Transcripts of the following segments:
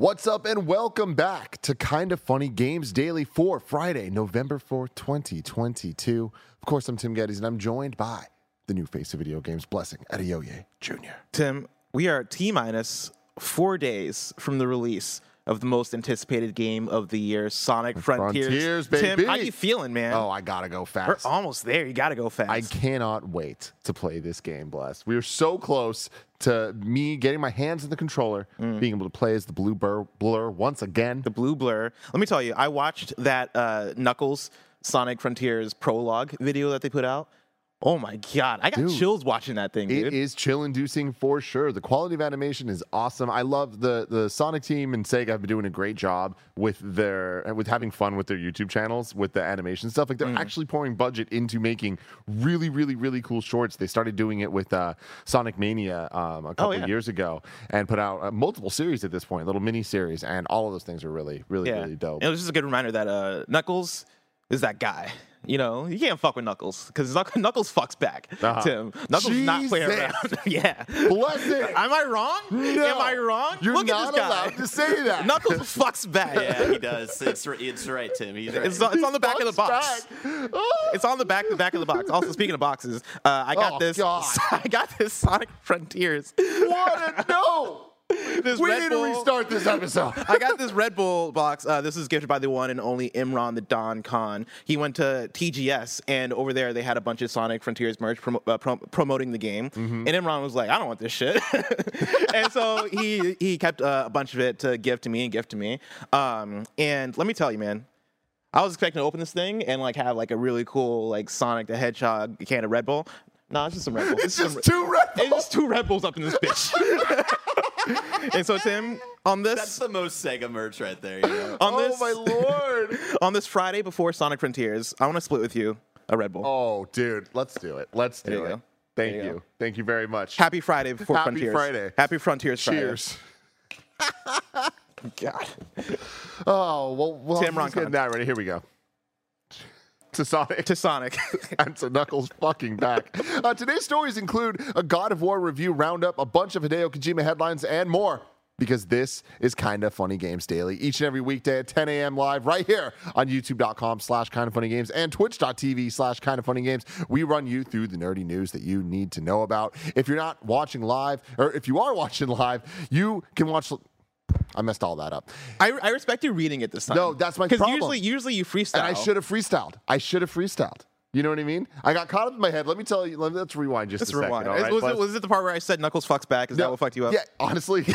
What's up, and welcome back to Kind of Funny Games Daily for Friday, November 4th, 2022. Of course, I'm Tim Gettys, and I'm joined by the new face of video games, Blessing Adeoye Jr. Tim, we are T minus four days from the release of the most anticipated game of the year, Sonic Frontiers. Frontiers, Tim, baby. how you feeling, man? Oh, I gotta go fast. We're almost there. You got to go fast. I cannot wait to play this game, Bless. We are so close to me getting my hands on the controller, being able to play as the blue blur, blur once again. the blue blur. Let me tell you, I watched that uh, Knuckles Sonic Frontiers prologue video that they put out. Oh my god, I got Dude. chills watching that thing, It dude. is chill inducing for sure. The quality of animation is awesome. I love the the Sonic team and Sega have been doing a great job with their with having fun with their YouTube channels with the animation stuff. Like Mm. they're actually pouring budget into making really really really cool shorts. They started doing it with uh, Sonic Mania um, a couple Oh, yeah. years ago and put out uh, multiple series at this point, little mini series, and all of those things are really really yeah, really dope. And it was just a good reminder that uh, Knuckles is that guy. You know, you can't fuck with Knuckles because Knuckles fucks back. Uh-huh. Tim, Knuckles does not play Jesus. around. yeah. Bless it. Am I wrong? No. Am I wrong? You're Look not at this guy. allowed to say that. Knuckles fucks back. Yeah, he does. It's it's right, Tim. He's right. It's, on- it's on the back of the box. Oh. It's on the back, the back of the box. Also, speaking of boxes, uh, I got Oh, this. God. I got this Sonic Frontiers. What a no! This We Red need to Bull- restart this episode. I got this Red Bull box. Uh, this is gifted by the one and only Imran the Don Khan. He went to TGS, and over there they had a bunch of Sonic Frontiers merch promo- uh, prom- promoting the game. Mm-hmm. And Imran was like, "I don't want this shit," and so he he kept uh, a bunch of it to give to me and gift to me. Um, and let me tell you, man. I was expecting to open this thing and like have like a really cool like Sonic the Hedgehog can of Red Bull. No, it's just some Red Bull. It's some- just two Red It's just two Red Bulls up in this bitch. and so Tim, on this That's the most Sega merch right there. You know? on Oh this my lord! on this Friday before Sonic Frontiers, I want to split with you a Red Bull. Oh, dude, let's do it. Let's There do you it. go. Thank There you you. Thank you very much. Happy Friday before Happy Frontiers. Friday. Happy Frontiers Friday. Cheers. God. Oh well, well Tim I'm just getting Roncon. that ready. Here we go. To Sonic. To Sonic. and to Knuckles fucking back. Uh, today's stories include a God of War review roundup, a bunch of Hideo Kojima headlines, and more. Because this is kind of funny games daily each and every weekday at 10 a.m. live right here on youtube.com slash kind of funny games and twitch.tv slash kind of funny games. We run you through the nerdy news that you need to know about. If you're not watching live, or if you are watching live, you can watch. I messed all that up. I, I respect you reading it this time. No, that's my problem. Because usually usually you freestyle. And I should have freestyled. I should have freestyled. You know what I mean? I got caught up in my head. Let me tell you. Let, us rewind just Let's a second. rewind. right, was, it, was it the part where I said Knuckles fucks back? Is that what fucked you up? Yeah, honestly,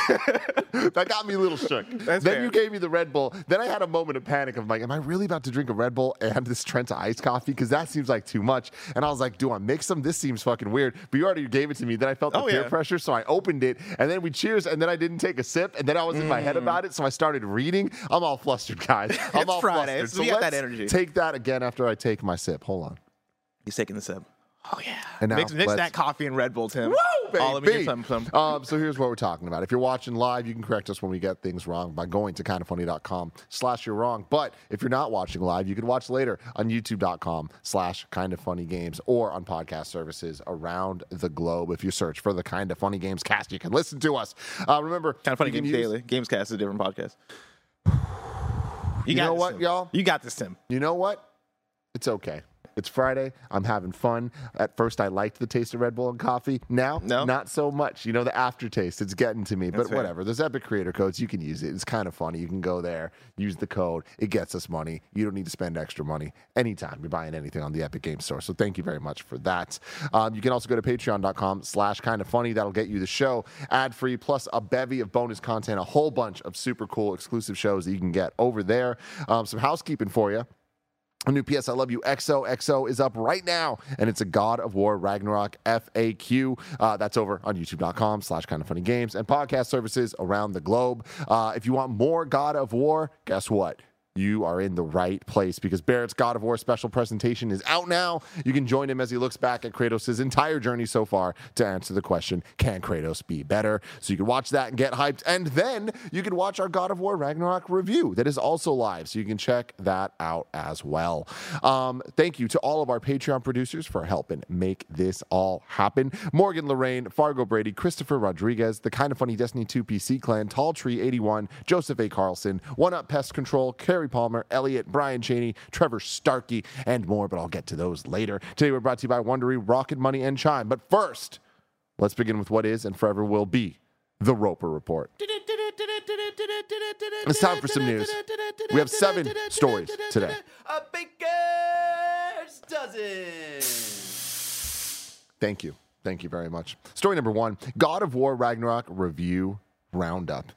that got me a little shook. That's then fair. you gave me the Red Bull. Then I had a moment of panic of like, am I really about to drink a Red Bull and this Trenta iced coffee? Because that seems like too much. And I was like, do I mix them? This seems fucking weird. But you already gave it to me. Then I felt the Oh, peer yeah. pressure, so I opened it. And then we cheers. And then I didn't take a sip. And then I was in my head mm. about it, so I started reading. I'm all flustered, guys. I'm It's all Friday, flustered. so we got that let's energy. Take that again after I take my sip. Hold on. He's taking the sip. Oh yeah. And now mix mix that coffee and Red Bull, Tim. Woo, baby. Let me get some. some. Um, so here's what we're talking about. If you're watching live, you can correct us when we get things wrong by going to kindoffunny.com slash you're wrong. But if you're not watching live, you can watch later on youtube.com slash kind of funny games or on podcast services around the globe. If you search for the kind of funny games cast, you can listen to us. Uh, remember, Kind of funny you can games use- daily. Gamescast is a different podcast. You got know this, what, Tim. y'all? You got this, Tim. You know what? It's okay. It's Friday. I'm having fun. At first, I liked the taste of Red Bull and coffee. Now, No? not so much. You know, the aftertaste, it's getting to me. but fair. whatever. There's Epic Creator Codes. You can use it. It's kind of funny. You can go there, use the code. It gets us money. You don't need to spend extra money anytime you're buying anything on the Epic Game Store. So thank you very much for that. Um, you can also go to patreon.com slash kind of funny. That'll get you the show ad free, plus a bevy of bonus content, a whole bunch of super cool exclusive shows that you can get over there. Um, some housekeeping for you. A new PS I Love You XOXO is up right now, and it's a God of War Ragnarok FAQ. Uh, that's over on youtube.com slash kind of funny games and podcast services around the globe. Uh, if you want more God of War, guess what? You are in the right place because Barrett's God of War special presentation is out now. You can join him as he looks back at Kratos' entire journey so far to answer the question Can Kratos be better? So you can watch that and get hyped. And then you can watch our God of War Ragnarok review that is also live. So you can check that out as well. Um, thank you to all of our Patreon producers for helping make this all happen Morgan Lorraine, Fargo Brady, Christopher Rodriguez, the Kind of Funny Destiny 2 PC clan, Tall Tree 81, Joseph A. Carlson, One Up Pest Control, Carrie Palmer, Elliot, Brian Cheney, Trevor Starkey, and more, but I'll get to those later. Today we're brought to you by Wondery, Rocket Money, and Chime. But first, let's begin with what is and forever will be the Roper Report. It's time for some news. We have seven stories today. A baker's dozen. Thank you. Thank you very much. Story number one God of War Ragnarok review roundup.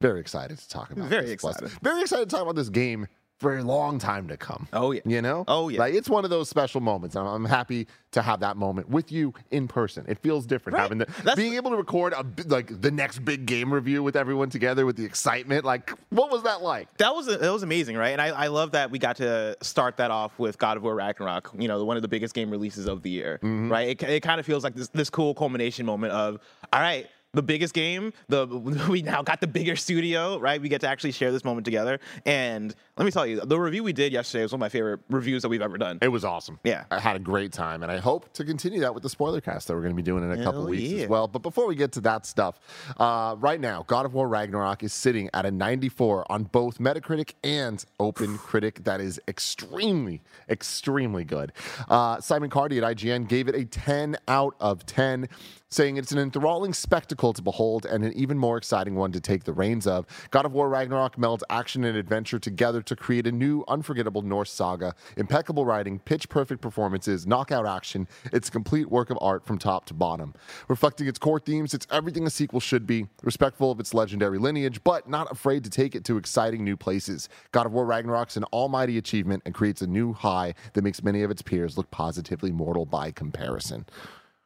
Very excited to talk about Very this. Plus, excited. Very excited to talk about this game for a long time to come. Oh, yeah. You know? Oh, yeah. Like it's one of those special moments. I'm, I'm happy to have that moment with you in person. It feels different Right. having the That's- being able to record a like the next big game review with everyone together with the excitement. Like, what was that like? That was that was amazing, right? And I, I love that we got to start that off with God of War Ragnarok. You know, one of the biggest game releases of the year, Mm-hmm. right? It, it kind of feels like this this cool culmination moment of all right. The biggest game, the we now got the bigger studio, right? We get to actually share this moment together. And let me tell you, the review we did yesterday was one of my favorite reviews that we've ever done. It was awesome. Yeah. I had a great time, and I hope to continue that with the spoiler cast that we're going to be doing in a couple Hell weeks yeah. as well. But before we get to that stuff, uh, right now, God of War Ragnarok is sitting at a 94 on both Metacritic and Open Critic. That is extremely, extremely good. Uh, Simon Cardy at IGN gave it a 10 out of 10 saying it's an enthralling spectacle to behold and an even more exciting one to take the reins of. God of War Ragnarok melds action and adventure together to create a new, unforgettable Norse saga. Impeccable writing, pitch perfect performances, knockout action. It's a complete work of art from top to bottom. Reflecting its core themes, it's everything a sequel should be, respectful of its legendary lineage, but not afraid to take it to exciting new places. God of War Ragnarok's an almighty achievement and creates a new high that makes many of its peers look positively mortal by comparison.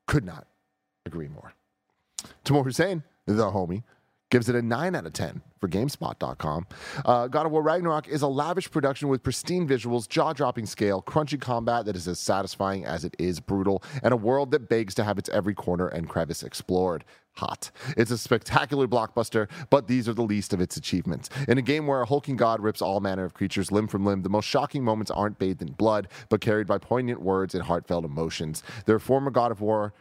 Could not agree more. Tamoor Hussain, the homie, gives it a 9 out of 10 for GameSpot.com. Uh, God of War Ragnarok is a lavish production with pristine visuals, jaw dropping scale, crunchy combat that is as satisfying as it is brutal, and a world that begs to have its every corner and crevice explored. Hot. It's a spectacular blockbuster, but these are the least of its achievements. In a game where a hulking god rips all manner of creatures limb from limb, the most shocking moments aren't bathed in blood, but carried by poignant words and heartfelt emotions. Their former God of War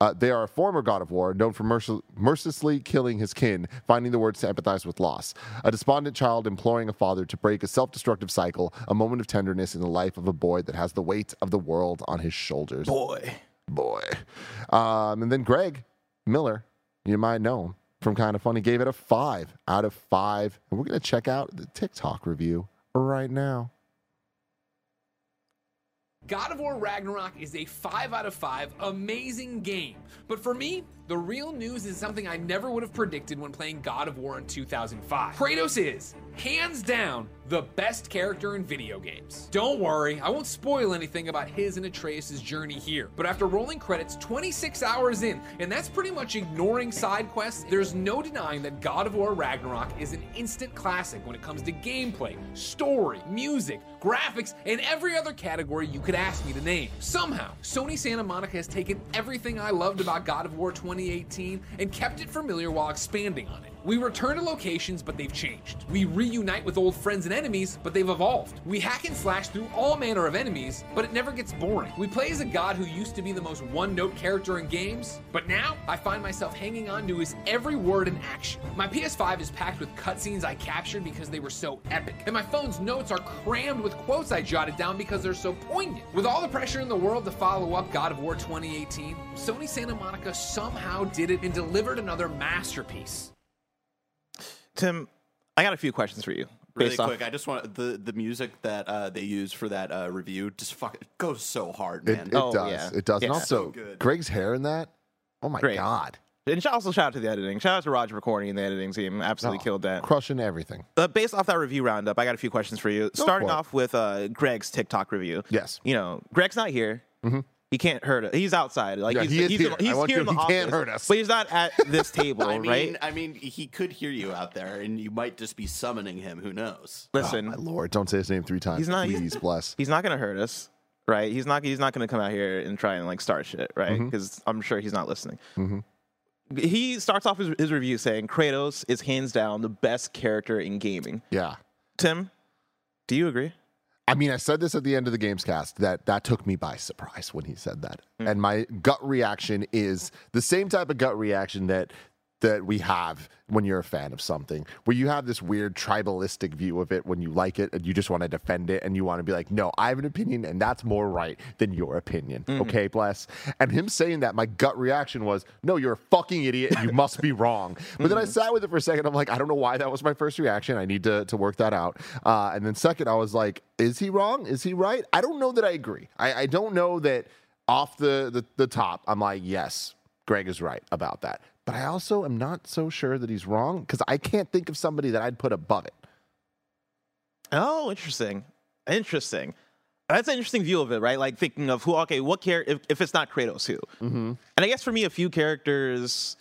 uh, they are a former god of war, known for mercil- mercilessly killing his kin, finding the words to empathize with loss. A despondent child imploring a father to break a self destructive cycle, a moment of tenderness in the life of a boy that has the weight of the world on his shoulders. Boy. Boy. Um, and then Greg Miller, you might know him from Kind of Funny, gave it a five out of five. And we're going to check out the TikTok review right now. God of War Ragnarok is a 5 out of 5 amazing game. But for me, the real news is something I never would have predicted when playing God of War in 2005. Kratos is, hands down, the best character in video games. Don't worry, I won't spoil anything about his and Atreus' journey here. But after rolling credits 26 hours in, and that's pretty much ignoring side quests, there's no denying that God of War Ragnarok is an instant classic when it comes to gameplay, story, music, graphics, and every other category you could ask me to name. Somehow, Sony Santa Monica has taken everything I loved about God of War 2018 and kept it familiar while expanding on it. We return to locations, but they've changed. We reunite with old friends and enemies, but they've evolved. We hack and slash through all manner of enemies, but it never gets boring. We play as a god who used to be the most one note character in games, but now I find myself hanging on to his every word and action. My PS5 is packed with cutscenes I captured because they were so epic, and my phone's notes are crammed with quotes I jotted down because they're so poignant. With all the pressure in the world to follow up God of War 2018, Sony Santa Monica somehow did it and delivered another masterpiece. Tim, I got a few questions for you. Really based off- quick, I just want the the music that uh, they use for that uh, review just fuck it goes so hard, man. it Oh, does. yeah. It does. And also, So. Greg's hair in that. Oh my Great. God. And shout- also shout out to the editing. Shout out to Roger Pokorny and the editing team. Absolutely Oh, killed that. Crushing everything. Uh, based off that review roundup, I got a few questions for you. Starting for off with uh, Greg's TikTok review. Yes. You know, Greg's not here. He can't hurt us. He's outside. Like Yeah, he's, he he's, here. In, he's I here you- in the he office, can't hurt us. But he's not at this table, I mean, right? I mean, he could hear you out there, and you might just be summoning him. Who knows? Listen, My lord, don't say his name three times. He's not- Please, bless. he's not gonna hurt us, right? He's not. He's not gonna come out here and try and like start shit, right? Mm-hmm. Because I'm sure he's not listening. He starts off his, his review saying Kratos is hands down the best character in gaming. Yeah. Tim, do you agree? I mean, I said this at the end of the games cast that that took me by surprise when he said that. Hmm. And my gut reaction is the same type of gut reaction that that we have when you're a fan of something, where you have this weird tribalistic view of it when you like it and you just want to defend it and you want to be like, no, I have an opinion and that's more right than your opinion. Okay, bless. And him saying that, my gut reaction was, no, you're a fucking idiot and you must be wrong. But then I sat with it for a second. I'm like, I don't know why that was my first reaction. I need to, to work that out. Uh, and then second, I was like, is he wrong? Is he right? I don't know that I agree. I, I don't know that off the, the, the top, I'm like, yes, Greg is right about that. But I also am not so sure that he's wrong because I can't think of somebody that I'd put above it. Oh, interesting. Interesting. That's an interesting view of it, right? Like thinking of who, okay, what character, if, if it's not Kratos, who? Mm-hmm. And I guess for me, a few characters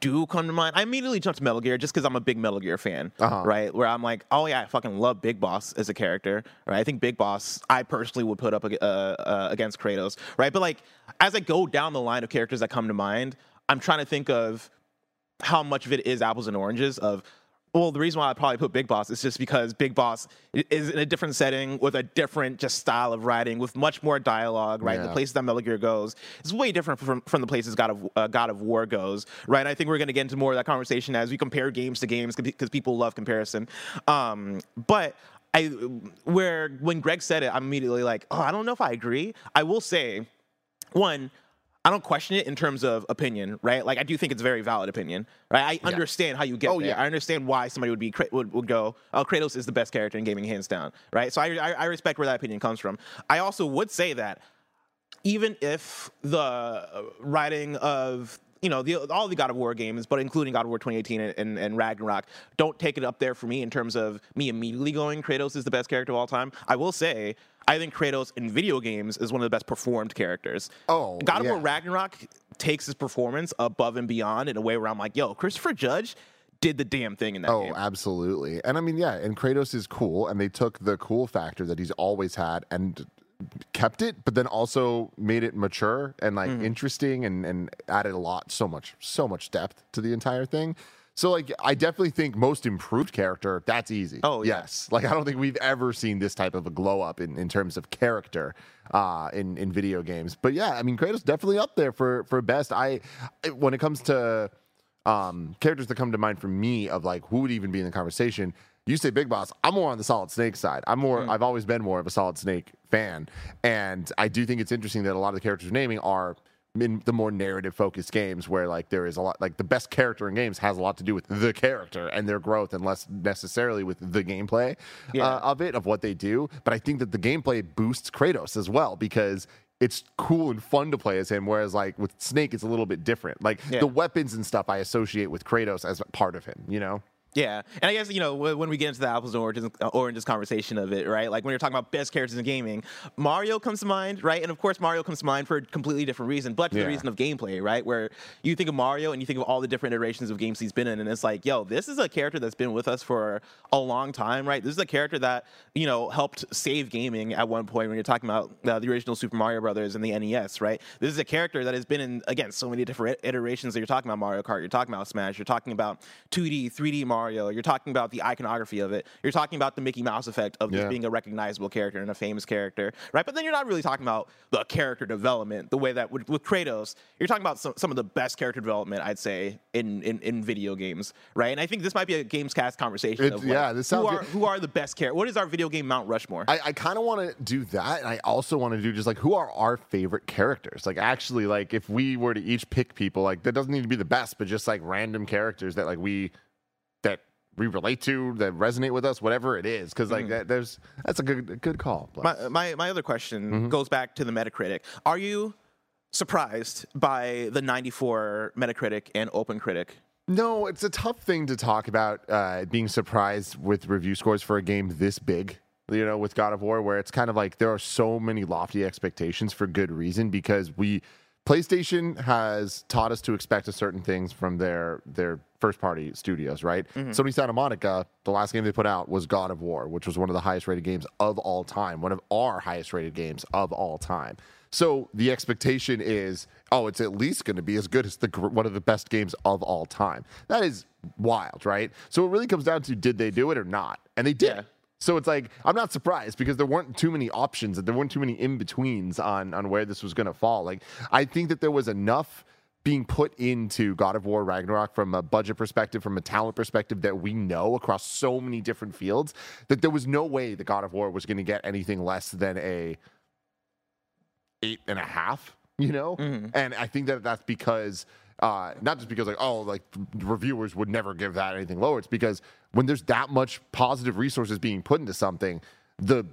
do come to mind. I immediately jumped to Metal Gear just because I'm a big Metal Gear fan, Uh-huh. right? Where I'm like, oh yeah, I fucking love Big Boss as a character, right? I think Big Boss, I personally would put up uh, uh, against Kratos, right? But like, as I go down the line of characters that come to mind, I'm trying to think of how much of it is apples and oranges of well the reason why i probably put big boss is just because big boss is in a different setting with a different just style of writing with much more dialogue right? The places that metal gear goes is way different from, from the places god of uh, god of war goes right? I think we're going to get into more of that conversation as we compare games to games because people love comparison. Um, but i where when greg said it i'm immediately like oh i don't know if i agree. I will say one, I don't question it in terms of opinion, right? Like I do think it's a very valid opinion, right? I understand how you get Oh, there. yeah. I understand why somebody would be would, would go, "Oh, Kratos is the best character in gaming, hands down," right? So I, I I respect where that opinion comes from. I also would say that even if the writing of you know the, all the God of War games, but including God of War 2018 and, and, and Ragnarok, don't take it up there for me in terms of me immediately going Kratos is the best character of all time. I will say I think Kratos in video games is one of the best performed characters. Oh, God of War. Ragnarok takes his performance above and beyond in a way where I'm like, yo, Christopher Judge did the damn thing in that Oh, game. absolutely. And I mean, yeah, and Kratos is cool, and they took the cool factor that he's always had and kept it, but then also made it mature and like Mm-hmm. interesting and, and added a lot, so much, so much depth to the entire thing. So like I definitely think most improved character, that's easy. Oh, yeah. yes. Like I don't think we've ever seen this type of a glow up in, in terms of character uh in, in video games. But yeah, I mean Kratos definitely up there for for best. I when it comes to um, characters that come to mind for me of like who would even be in the conversation. You say Big Boss. I'm more on the Solid Snake side. I'm more. I've always been more of a Solid Snake fan, and I do think it's interesting that a lot of the characters you're naming are in the more narrative focused games where like there is a lot like the best character in games has a lot to do with the character and their growth and less necessarily with the gameplay Yeah. uh, of it of what they do but i think that the gameplay boosts kratos as well because it's cool and fun to play as him whereas like with snake it's a little bit different like Yeah. the weapons and stuff i associate with kratos as part of him you know Yeah, and I guess you know when we get into the apples and oranges, uh, oranges conversation of it, right? Like when you're talking about best characters in gaming, Mario comes to mind, right? And of course, Mario comes to mind for a completely different reason, but for Yeah. the reason of gameplay, right? Where you think of Mario and you think of all the different iterations of games he's been in, and it's like, yo, this is a character that's been with us for a long time, right? This is a character that you know helped save gaming at one point when you're talking about uh, the original Super Mario Brothers and the NES, right? This is a character that has been in again so many different iterations. That you're talking about Mario Kart, you're talking about Smash, you're talking about 2D, 3D Mario, you're talking about the iconography of it, you're talking about the Mickey Mouse effect of just Yeah. being a recognizable character and a famous character, right? But then you're not really talking about the character development the way that with, with Kratos, you're talking about some, some of the best character development I'd say in, in in video games, right? And I think this might be a games cast conversation. Of like, yeah, this who sounds are who are the best character? What is our video game Mount Rushmore? I, I kind of want to do that, and I also want to do just like who are our favorite characters. Like actually, like if we were to each pick people, like that doesn't need to be the best, but just like random characters that like we we relate to, that resonate with us, whatever it is. Because like that, there's that's a good a good call. My, my my other question Mm-hmm. goes back to the Metacritic. Are you surprised by the 94 Metacritic and open critic No, it's a tough thing to talk about uh, being surprised with review scores for a game this big. You know, with God of War, where it's kind of like there are so many lofty expectations for good reason because we PlayStation has taught us to expect a certain things from their their first party studios, right? Mm-hmm. Sony Santa Monica, the last game they put out was God of War, which was one of the highest rated games of all time, one of our highest rated games of all time. So the expectation is, oh, it's at least going to be as good as the one of the best games of all time. That is wild, right? So it really comes down to did they do it or not, and they did. Yeah. So it's like I'm not surprised because there weren't too many options there weren't too many in betweens on on where this was going to fall. Like I think that there was enough being put into God of War Ragnarok from a budget perspective, from a talent perspective that we know across so many different fields that there was no way the God of War was going to get anything less than a eight and a half. You know, mm-hmm. and I think that that's because uh, not just because like oh like reviewers would never give that anything lower. It's because when there's that much positive resources being put into something, the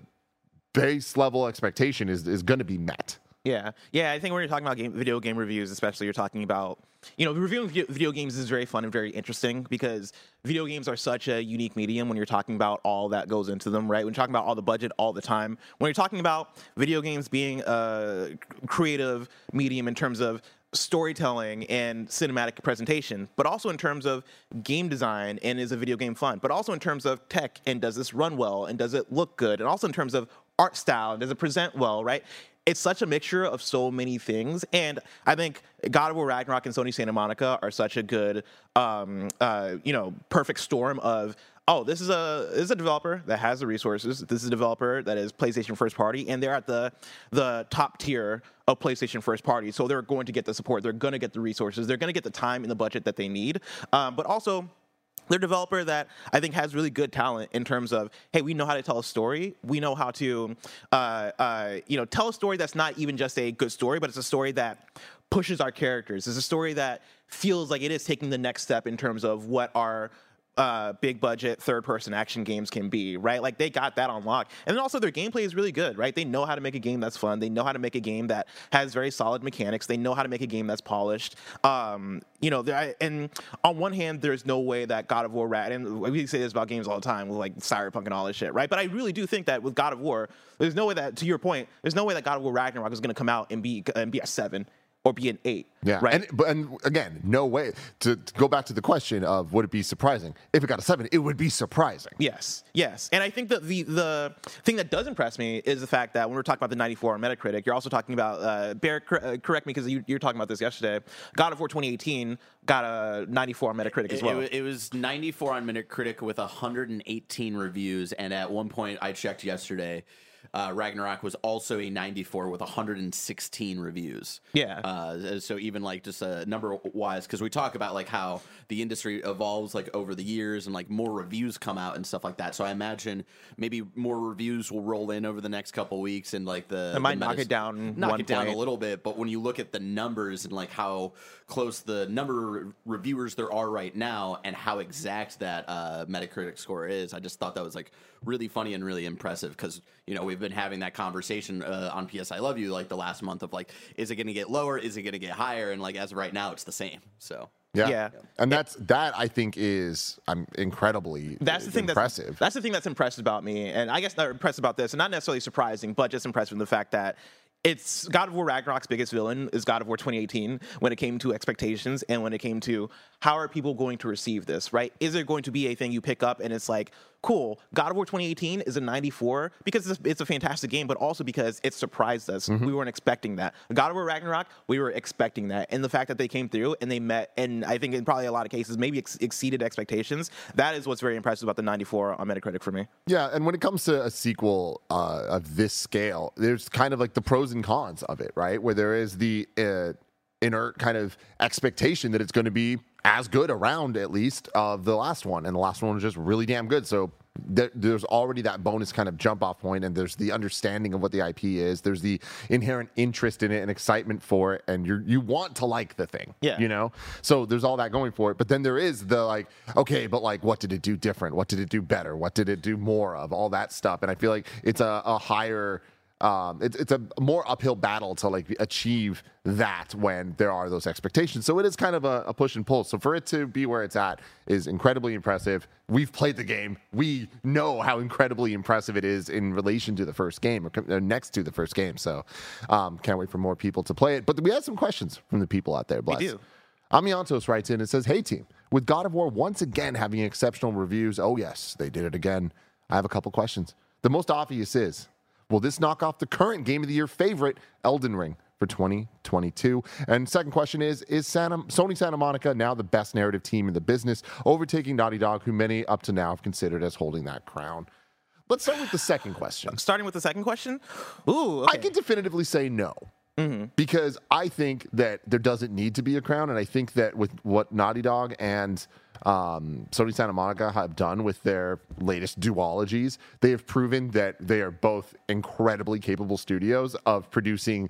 base level expectation is is going to be met. Yeah, yeah. I think when you're talking about game, video game reviews, especially, you're talking about you know reviewing video, video games is very fun and very interesting because video games are such a unique medium when you're talking about all that goes into them, right? When you're talking about all the budget all the time, when you're talking about video games being a creative medium in terms of storytelling and cinematic presentation, but also in terms of game design and is a video game fun, but also in terms of tech and does this run well and does it look good, and also in terms of art style and does it present well, right? It's such a mixture of so many things, and I think God of War Ragnarok and Sony Santa Monica are such a good, um, uh, you know, perfect storm of oh, this is a this is a developer that has the resources. This is a developer that is PlayStation first party, and they're at the the top tier of PlayStation first party. So they're going to get the support. They're going to get the resources. They're going to get the time and the budget that they need. Um, but also. They're a developer that I think has really good talent in terms of, hey, we know how to tell a story. We know how to, uh, uh, you know, tell a story that's not even just a good story, but it's a story that pushes our characters. It's a story that feels like it is taking the next step in terms of what our uh, big budget third person action games can be, right? Like they got that on lock. And then also their gameplay is really good, right? They know how to make a game that's fun. They know how to make a game that has very solid mechanics. They know how to make a game that's polished. Um, you know, and on one hand, there's no way that God of War, Rat, and we say this about games all the time with like Cyberpunk and all this shit, right? But I really do think that with God of War, there's no way that, to your point, there's no way that God of War Ragnarok is going to come out and be and be a seven or be an eight. Yeah, right. And but and again, no way to, to go back to the question of would it be surprising if it got a seven? It would be surprising. Yes, yes, and I think that the the thing that does impress me is the fact that when we're talking about the 94 on Metacritic, you're also talking about uh, Bear. Cor- uh, correct me because you, you were talking about this yesterday. God of War 2018 got a 94 on Metacritic as It, well. it, it was 94 on Metacritic with 118 reviews, and at one point I checked yesterday, uh, Ragnarok was also a 94 with 116 reviews. Yeah. Uh, so even like just uh, number wise, because we talk about like how the industry evolves like over the years and like more reviews come out and stuff like that. So I imagine maybe more reviews will roll in over the next couple weeks and like the It might the knock it down knock one it down a little bit. But when you look at the numbers and like how close the number of reviewers there are right now and how exact that uh, Metacritic score is, I just thought that was like really funny and really impressive because you know we've been having that conversation uh, on PS I Love You like the last month of like is it going to get lower, is it going to get higher, and like as of right now it's the same. So Yeah, Yeah. and that's that. I think is I'm incredibly that's the thing impressive. That's, that's the thing that's impressed about me, and I guess not impressed about this, and not necessarily surprising, but just impressed with the fact that it's God of War Ragnarok's biggest villain is God of War 2018 when it came to expectations and when it came to how are people going to receive this, right? Is there going to be a thing you pick up and it's like, cool, God of War 2018 is a 94 because it's, it's a fantastic game, but also because it surprised us. We weren't expecting that. God of War Ragnarok, we were expecting that, and the fact that they came through and they met, and I think in probably a lot of cases maybe ex- exceeded expectations. That is what's very impressive about the 94 on Metacritic for me. Yeah, and when it comes to a sequel uh, of this scale, there's kind of like the pros and cons of it, right? Where there is the uh, inert kind of expectation that it's going to be as good around at least of the last one, and the last one was just really damn good. So there, there's already that bonus kind of jump off point, and there's the understanding of what the IP is. There's the inherent interest in it and excitement for it, and you you want to like the thing, Yeah. you know. So there's all that going for it, but then there is the like, okay, but like, what did it do different? What did it do better? What did it do more of? All that stuff, and I feel like it's a, a higher um, it's it's a more uphill battle to like achieve that when there are those expectations. So it is kind of a, a, push and pull. So for it to be where it's at is incredibly impressive. We've played the game. We know how incredibly impressive it is in relation to the first game or, or next to the first game. So um, can't wait for more people to play it. But we have some questions from the people out there. Bless. We do. Amiantos writes in and says, Hey team, with God of War once again having exceptional reviews, oh yes, they did it again. I have a couple questions. The most obvious is Will this knock off the current Game of the Year favorite, Elden Ring? For 2022. And second question is Is Santa, Sony Santa Monica now the best narrative team in the business, overtaking Naughty Dog, who many up to now have considered as holding that crown? Let's start with the second question. Starting with the second question? Ooh, okay. I can definitively say no. Mm-hmm. Because I think that there doesn't need to be a crown. And I think that with what Naughty Dog and um, Sony Santa Monica have done with their latest duologies, they have proven that they are both incredibly capable studios of producing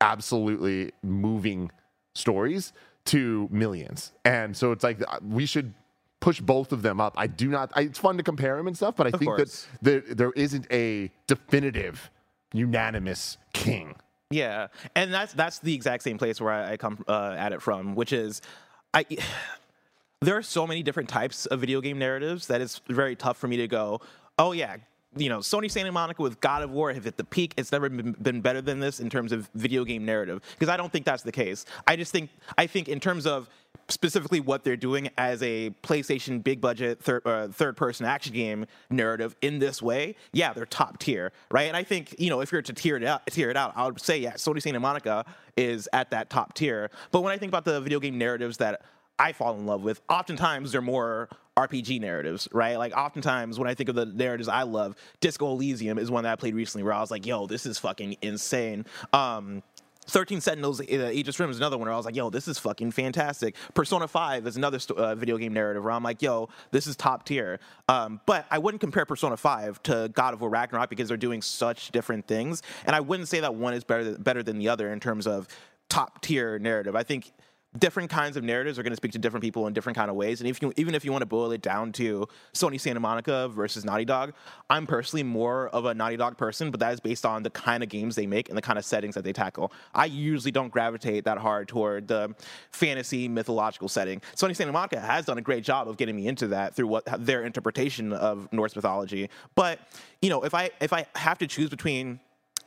absolutely moving stories to millions. And so it's like uh, we should push both of them up. I do not. I, it's fun to compare them and stuff, but I of think course. that there, there isn't a definitive, unanimous king. Yeah, and that's that's the exact same place where I, I come uh, at it from, which is I there are so many different types of video game narratives that it's very tough for me to go, oh yeah, you know, Sony Santa Monica with God of War have hit the peak. It's never been, better than this in terms of video game narrative because I don't think that's the case. I just think I think in terms of specifically what they're doing as a PlayStation big budget third uh, third person action game narrative in this way, yeah, they're top tier, right? And I think you know if you're to tier it out, tier it out, I would say yeah, Sony Santa Monica is at that top tier. But when I think about the video game narratives that I fall in love with. Oftentimes, they're more RPG narratives, right? Like, oftentimes, when I think of the narratives I love, Disco Elysium is one that I played recently where I was like, yo, this is fucking insane. Um, 13 Sentinels, uh, Aegis Rim is another one where I was like, yo, this is fucking fantastic. Persona 5 is another uh, video game narrative where I'm like, yo, this is top tier. Um, but I wouldn't compare Persona 5 to God of War Ragnarok because they're doing such different things. And I wouldn't say that one is better, better than the other in terms of top tier narrative. I think different kinds of narratives are going to speak to different people in different kind of ways. And if you, even if you want to boil it down to Sony Santa Monica versus Naughty Dog, I'm personally more of a Naughty Dog person, but that is based on the kind of games they make and the kind of settings that they tackle. I usually don't gravitate that hard toward the fantasy mythological setting. Sony Santa Monica has done a great job of getting me into that through what their interpretation of Norse mythology. But you know, if I if I have to choose between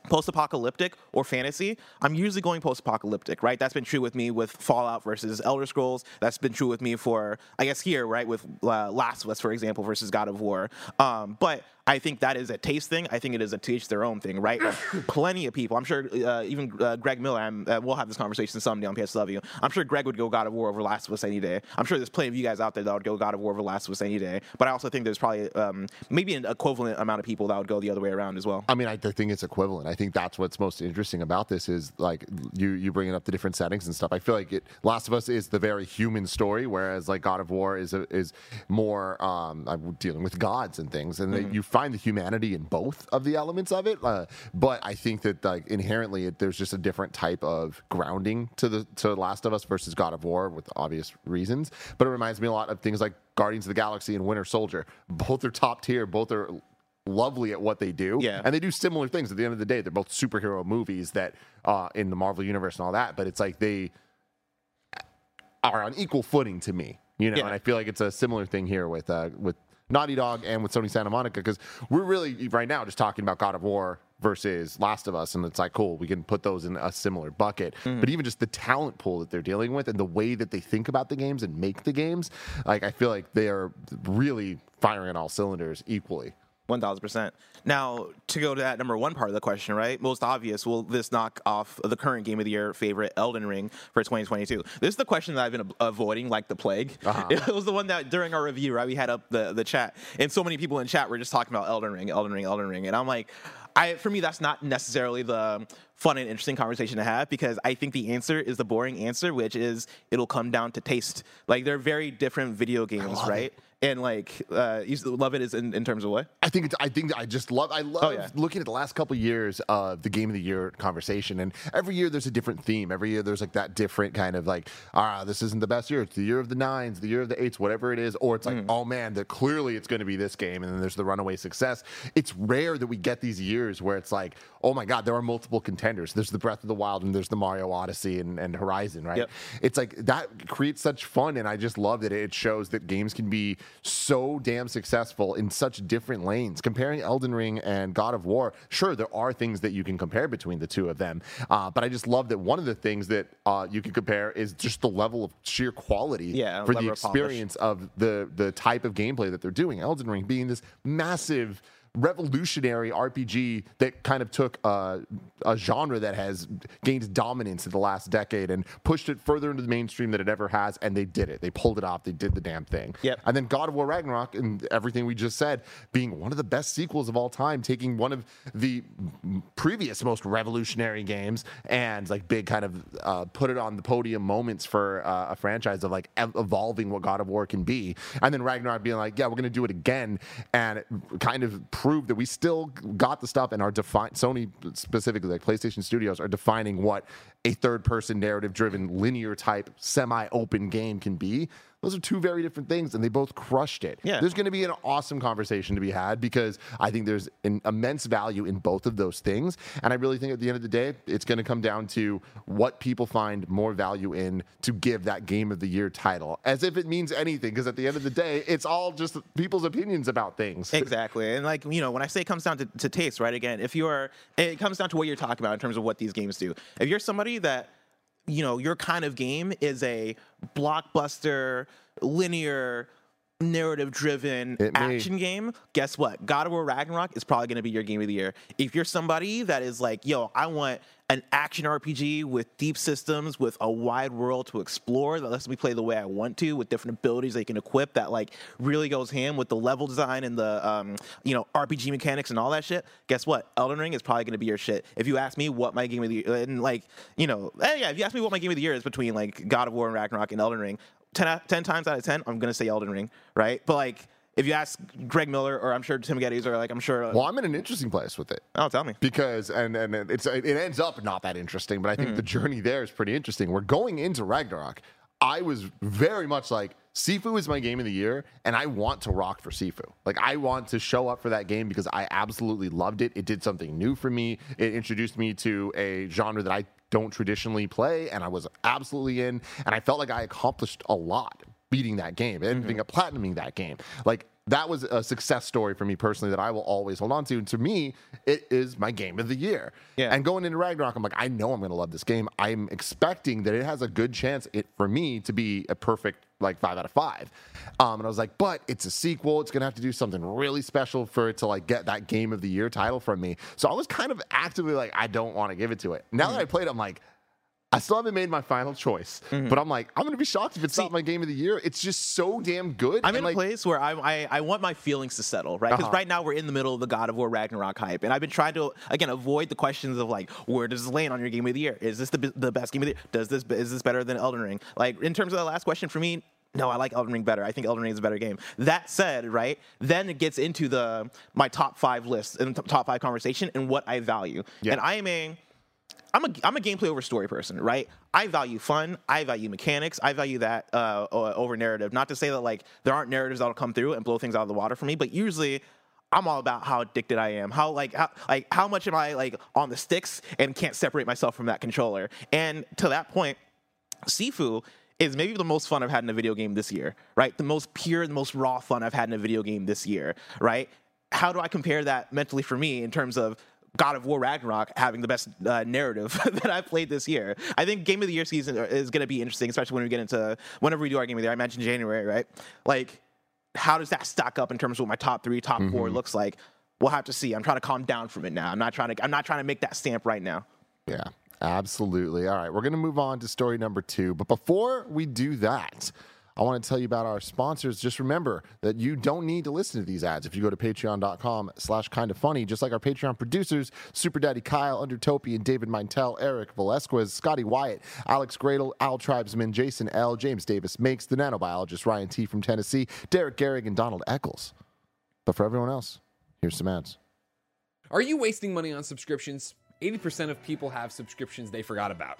post-apocalyptic or fantasy i'm usually going post-apocalyptic right? That's been true with me with fallout versus elder scrolls. That's been true with me for i guess here right with uh, last of us for example versus god of war. Um, but I think that is a taste thing. I think it is a teach their own thing, right? Plenty of people. I'm sure uh, even uh, Greg Miller. Uh, we'll have this conversation someday on PSW. I'm sure Greg would go God of War over Last of Us any day. I'm sure there's plenty of you guys out there that would go God of War over Last of Us any day. But I also think there's probably um, maybe an equivalent amount of people that would go the other way around as well. I mean, I think it's equivalent. I think that's what's most interesting about this is like you you bringing up the different settings and stuff. I feel like it, Last of Us is the very human story, whereas like God of War is a, is more um, dealing with gods and things, and mm-hmm. you find the humanity in both of the elements of it. Uh, but I think that like inherently, it, there's just a different type of grounding to the to Last of Us versus God of War with obvious reasons. But it reminds me a lot of things like Guardians of the Galaxy and Winter Soldier. Both are top tier. Both are lovely at what they do. Yeah. And they do similar things. At the end of the day, they're both superhero movies that uh, in the Marvel universe and all that. But it's like they are on equal footing to me. You know, yeah. and I feel like it's a similar thing here with uh, with Naughty Dog and with Sony Santa Monica because we're really right now just talking about God of War versus Last of Us, and it's like cool, we can put those in a similar bucket. Mm-hmm. But even just the talent pool that they're dealing with and the way that they think about the games and make the games, like I feel like they are really firing on all cylinders equally. One thousand percent. Now, to go to that number one part of the question, right? Most obvious, will this knock off the current game of the year favorite, Elden Ring, for 2022? This is the question that I've been avoiding like the plague. Uh-huh. It was the one that during our review, right, we had up the the chat, and so many people in chat were just talking about Elden Ring, Elden Ring, Elden Ring, and I'm like, I for me that's not necessarily the fun and interesting conversation to have because I think the answer is the boring answer, which is it'll come down to taste. Like they're very different video games, right? And like uh, you love it is in, in terms of what? I think it's, I think I just love I love Oh, yeah. looking at the last couple years of the game of the year conversation and every year there's a different theme every year there's like that different kind of like ah this isn't the best year it's the year of the nines the year of the eights whatever it is or it's like Mm. oh man that clearly it's going to be this game and then there's the runaway success it's rare that we get these years where it's like oh my god there are multiple contenders there's the Breath of the Wild and there's the Mario Odyssey and, and Horizon right Yep. it's like that creates such fun and i just love that it shows that games can be so damn successful in such different lanes. Comparing elden ring and god of war sure there are things that you can compare between the two of them uh, but i just love that one of the things that uh, you can compare is just the level of sheer quality Yeah, for the level of experience of the the type of gameplay that they're doing. Elden ring being this massive revolutionary RPG that kind of took uh, a genre that has gained dominance in the last decade and pushed it further into the mainstream than it ever has, and they did it. They pulled it off. They did the damn thing. Yep. And then God of War Ragnarok and everything we just said being one of the best sequels of all time, taking one of the previous most revolutionary games and like big kind of uh, put it on the podium moments for uh, a franchise of like evolving what God of War can be, and then Ragnarok being like, yeah, we're gonna do it again, and kind of prove that we still got the stuff and are define Sony specifically like PlayStation Studios are defining what a third person narrative driven linear type semi open game can be. Those are two very different things, and they both crushed it. Yeah. There's going to be an awesome conversation to be had because I think there's an immense value in both of those things. And I really think at the end of the day, it's going to come down to what people find more value in to give that game of the year title, as if it means anything. Because at the end of the day, it's all just people's opinions about things. Exactly. And like, you know, when I say it comes down to, to taste, right? Again, if you're, it comes down to what you're talking about in terms of what these games do. If you're somebody that, you know, your kind of game is a blockbuster, linear, narrative driven action game, guess what? God of War Ragnarok is probably going to be your game of the year. If you're somebody that is like, yo, I want an action RPG with deep systems, with a wide world to explore that lets me play the way I want to, with different abilities they can equip that like really goes hand with the level design and the um, you know RPG mechanics and all that shit. Guess what? Elden Ring is probably going to be your shit. If you ask me what my game of the year, and like you know, eh, yeah, if you ask me what my game of the year is between like God of War and Ragnarok and Elden Ring, 10, out- 10 times out of ten, I'm going to say Elden Ring, right? But like. If you ask Greg Miller, or I'm sure Tim Gettys, or like I'm sure, uh well, I'm in an interesting place with it. oh, tell me. because and and it's it ends up not that interesting, but I think hmm. the journey there is pretty interesting. We're going into Ragnarok. I was very much like Sifu is my game of the year, and I want to rock for Sifu. Like I want to show up for that game because I absolutely loved it. It did something new for me. It introduced me to a genre that I don't traditionally play, and I was absolutely in. And I felt like I accomplished a lot beating that game and being a platinuming that game. Like that was a success story for me personally that I will always hold on to. And to me, it is my game of the year. Yeah. And going into Ragnarok, I'm like, I know I'm going to love this game. I'm expecting that it has a good chance it for me to be a perfect like five out of five. Um, and I was like, but it's a sequel. It's going to have to do something really special for it to like get that game of the year title from me. So I was kind of actively like, I don't want to give it to it. Now that I played, it, I'm like. I still haven't made my final choice, Mm-hmm. but I'm like, I'm gonna be shocked if it's not my game of the year. It's just so damn good. I'm and, in like, a place where I, I I want my feelings to settle, right? Because Uh-huh. right now we're in the middle of the God of War Ragnarok hype, and I've been trying to again avoid the questions of like, where does this land on your game of the year? Is this the the best game of the year? Does this is this better than Elden Ring? Like in terms of the last question for me. No, I like Elden Ring better. I think Elden Ring is a better game. That said, right, then it gets into the my top five list and top five conversation and what I value. Yeah. And I am a I'm a I'm a gameplay over story person, right? I value fun, I value mechanics, I value that uh, over narrative. Not to say that like there aren't narratives that'll come through and blow things out of the water for me, but usually I'm all about how addicted I am. How like how like how much am I like on the sticks and can't separate myself from that controller. And to that point, Sifu is maybe the most fun I've had in a video game this year, right? The most pure, the most raw fun I've had in a video game this year, right? How do I compare that mentally for me in terms of God of War Ragnarok having the best uh, narrative that I've played this year? I think Game of the Year season is going to be interesting, especially when we get into whenever we do our Game of the Year. I mentioned January, right? Like, how does that stack up in terms of what my top three, top four looks like? We'll have to see. I'm trying to calm down from it now. I'm not trying to. I'm not trying to make that stamp right now. Yeah, absolutely. All right, we're going to move on to story number two. But before we do that, I want to tell you about our sponsors. Just remember that you don't need to listen to these ads. If you go to patreon.com slash kind of funny, just like our Patreon producers, Super Daddy Kyle, Undertopian, David Mintel, Eric Velasquez, Scotty Wyatt, Alex Gradle, Al Tribesman, Jason L, James Davis Makes, the nanobiologist Ryan T from Tennessee, Derek Gehrig, and Donald Eccles. But for everyone else, here's some ads. Are you wasting money on subscriptions? 80% of people have subscriptions they forgot about.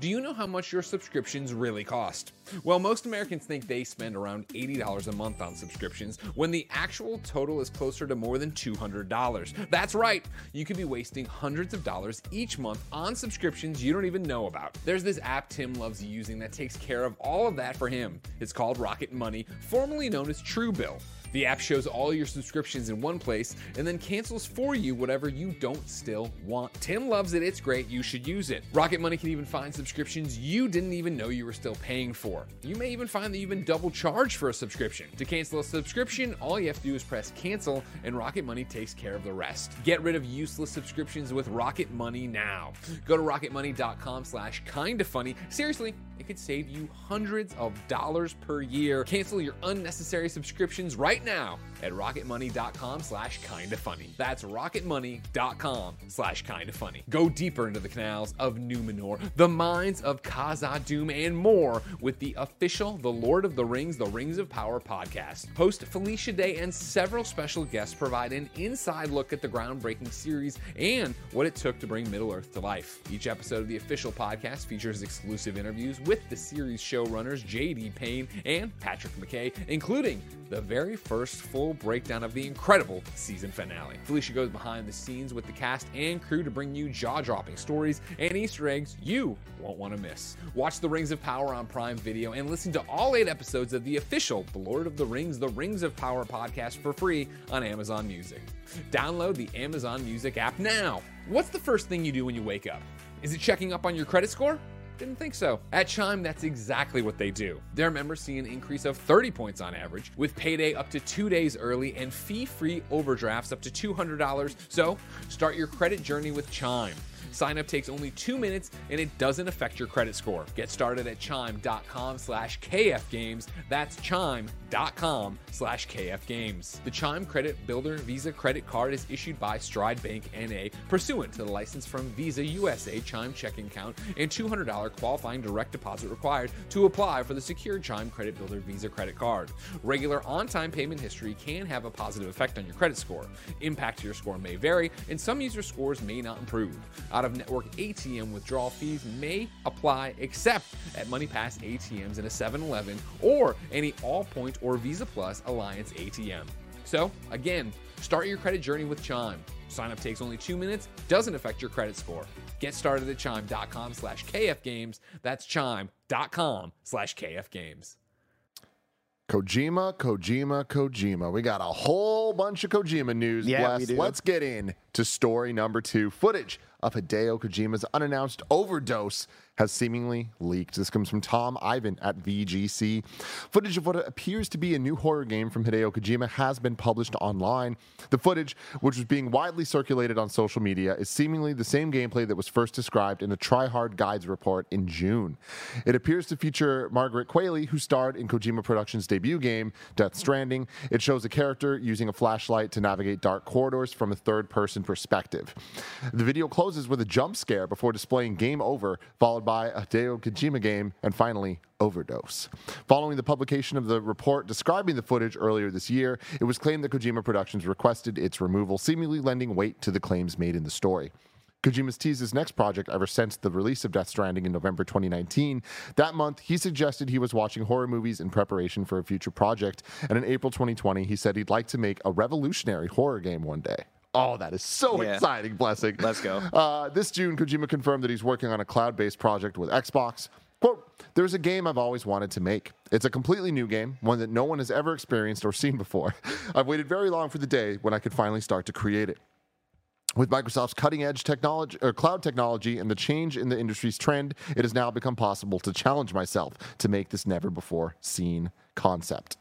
Do you know how much your subscriptions really cost? Well, most Americans think they spend around $80 a month on subscriptions when the actual total is closer to more than $200. That's right, you could be wasting hundreds of dollars each month on subscriptions you don't even know about. There's this app Tim loves using that takes care of all of that for him. It's called Rocket Money, formerly known as Truebill. The app shows all your subscriptions in one place and then cancels for you whatever you don't still want. Tim loves it, it's great, you should use it. Rocket Money can even find subscriptions you didn't even know you were still paying for. You may even find that you've been double charged for a subscription. To cancel a subscription, all you have to do is press cancel and Rocket Money takes care of the rest. Get rid of useless subscriptions with Rocket Money now. Go to rocketmoney.com slash kinda funny. Seriously, it could save you hundreds of dollars per year. Cancel your unnecessary subscriptions right now at rocketmoney.com slash kinda funny. That's rocketmoney.com slash kinda funny. Go deeper into the canals of Numenor, the mines of Khazad-dûm, and more with the official The Lord of the Rings, The Rings of Power podcast. Host Felicia Day and several special guests provide an inside look at the groundbreaking series and what it took to bring Middle Earth to life. Each episode of the official podcast features exclusive interviews with the series showrunners J.D. Payne and Patrick McKay, including the very first full breakdown of the incredible season finale. Felicia goes behind the scenes with the cast and crew to bring you jaw dropping stories and Easter eggs you won't want to miss. Watch The Rings of Power on Prime Video and listen to all eight episodes of the official The Lord of the Rings, The Rings of Power podcast for free on Amazon Music. Download the Amazon Music app now. What's the first thing you do when you wake up? Is it checking up on your credit score? Didn't think so. At Chime, that's exactly what they do. Their members see an increase of 30 points on average, with payday up to two days early and fee free overdrafts up to $200. So start your credit journey with Chime. Sign up takes only two minutes and it doesn't affect your credit score. Get started at chime.com slash kfgames. That's chime.com slash kfgames. The Chime Credit Builder Visa Credit Card is issued by Stride Bank NA pursuant to the license from Visa USA Chime checking account and $200 qualifying direct deposit required to apply for the secure Chime Credit Builder Visa Credit Card. Regular on-time payment history can have a positive effect on your credit score. Impact to your score may vary, and some user scores may not improve. Out of network ATM withdrawal fees may apply except at MoneyPass ATMs in a 7 Eleven or any Allpoint or Visa Plus Alliance ATM. So, again, start your credit journey with Chime. Sign up takes only two minutes, doesn't affect your credit score. Get started at chime.com slash kfgames. That's chime.com slash kfgames. Kojima, Kojima, Kojima. We got a whole bunch of Kojima news. Yeah, we do. Let's get in to story number two. Footage of Hideo Kojima's unannounced overdose has seemingly leaked. This comes from Tom Ivan at VGC. Footage of what appears to be a new horror game from Hideo Kojima has been published online. The footage, which was being widely circulated on social media, is seemingly the same gameplay that was first described in a Try Hard Guides report in June. It appears to feature Margaret Qualley, who starred in Kojima Productions' debut game, Death Stranding. It shows a character using a flashlight to navigate dark corridors from a third person perspective. The video closes with a jump scare before displaying Game Over, followed by a Hideo Kojima game, and finally, Overdose. Following the publication of the report describing the footage earlier this year, it was claimed that Kojima Productions requested its removal, seemingly lending weight to the claims made in the story. Kojima's teased his next project ever since the release of Death Stranding in November 2019. That month, he suggested he was watching horror movies in preparation for a future project, and in April 2020, he said he'd like to make a revolutionary horror game one day. Oh, that is so Yeah. exciting, Blessing. Let's go. Uh, this June, Kojima confirmed that he's working on a cloud based project with Xbox. Quote, there's a game I've always wanted to make. It's a completely new game, one that no one has ever experienced or seen before. I've waited very long for the day when I could finally start to create it. With Microsoft's cutting edge technology or cloud technology and the change in the industry's trend, it has now become possible to challenge myself to make this never before seen concept.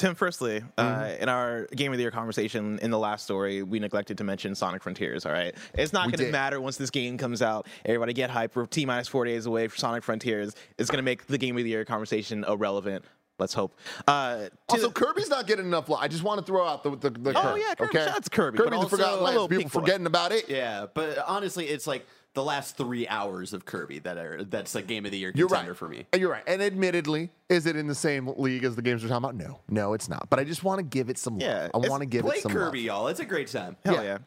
Tim, firstly, uh, Mm-hmm. in our game of the year conversation in the last story, we neglected to mention Sonic Frontiers. All right, it's not going to matter once this game comes out. Everybody get hype. We're t minus four days away for Sonic Frontiers. It's going to make the game of the year conversation irrelevant. Let's hope. Uh, Also, the- Kirby's not getting enough love. I just want to throw out the the, the Oh, Kirby, yeah, Kirby. okay? Shout out to Kirby, but Kirby's the also forgotten a People Pink forgetting about it. Yeah, but honestly, it's like the last three hours of Kirby that are that's a game of the year You're contender right. for me. You're right. And admittedly, is it in the same league as the games we're talking about? No, no, it's not. But I just want to give it some Yeah, love. I want to give Play it some Kirby, love. y'all. It's a great time. Hell Yeah. yeah.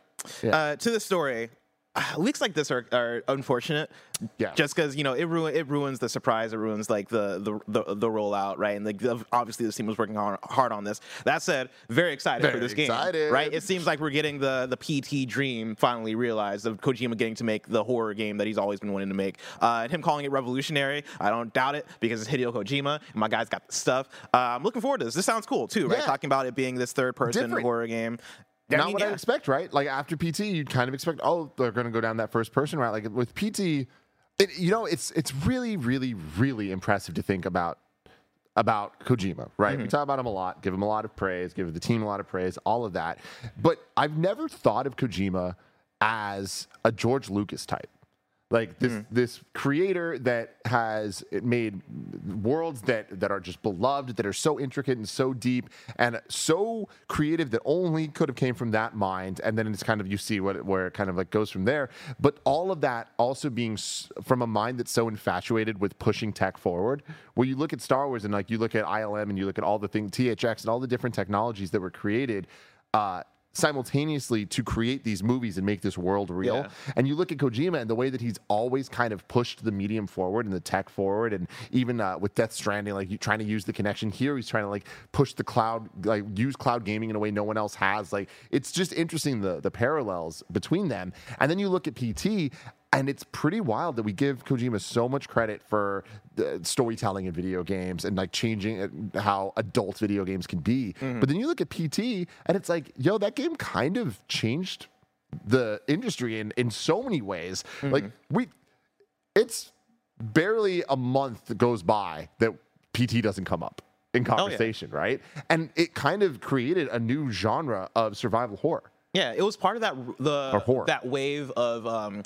Yeah. Uh, to the story, leaks like this are, are unfortunate. Yeah. Just because you know it ruin it ruins the surprise, it ruins like the the the, the rollout, right? And like the, obviously this team was working hard, hard on this. That said, very excited for Very this game, right? It seems like we're getting the the PT dream finally realized of Kojima getting to make the horror game that he's always been wanting to make. Uh, and him calling it revolutionary, I don't doubt it because it's Hideo Kojima and my guy's got the stuff. Uh, I'm looking forward to this. This sounds cool too, right? Yeah. Talking about it being this third person Different. horror game. I Not mean, what yeah. I expect, right? Like after PT, you'd kind of expect, oh, they're going to go down that first person route. Like with PT, it, you know, it's it's really, really, really impressive to think about about Kojima, right? Mm-hmm. We talk about him a lot, give him a lot of praise, give the team a lot of praise, all of that. But I've never thought of Kojima as a George Lucas type. Like this Mm. this creator that has made worlds that that are just beloved, that are so intricate and so deep and so creative that only could have came from that mind. And then it's kind of you see what it- where it kind of like goes from there. But all of that also being s- from a mind that's so infatuated with pushing tech forward. Where you look at Star Wars and like you look at ILM and you look at all the things THX and all the different technologies that were created. Uh, simultaneously to create these movies and make this world real. Yeah. And you look at Kojima and the way that he's always kind of pushed the medium forward and the tech forward, and even uh, with Death Stranding, like you trying to use the connection here, he's trying to like push the cloud, like use cloud gaming in a way no one else has. Like it's just interesting the the parallels between them. And then you look at PT. And it's pretty wild that we give Kojima so much credit for storytelling in video games and like changing how adult video games can be. But then you look at PT and it's like, yo, that game kind of changed the industry in in so many ways. Like we, it's barely a month goes by that PT doesn't come up in conversation, right? And it kind of created a new genre of survival horror. Yeah, it was part of that the that wave of um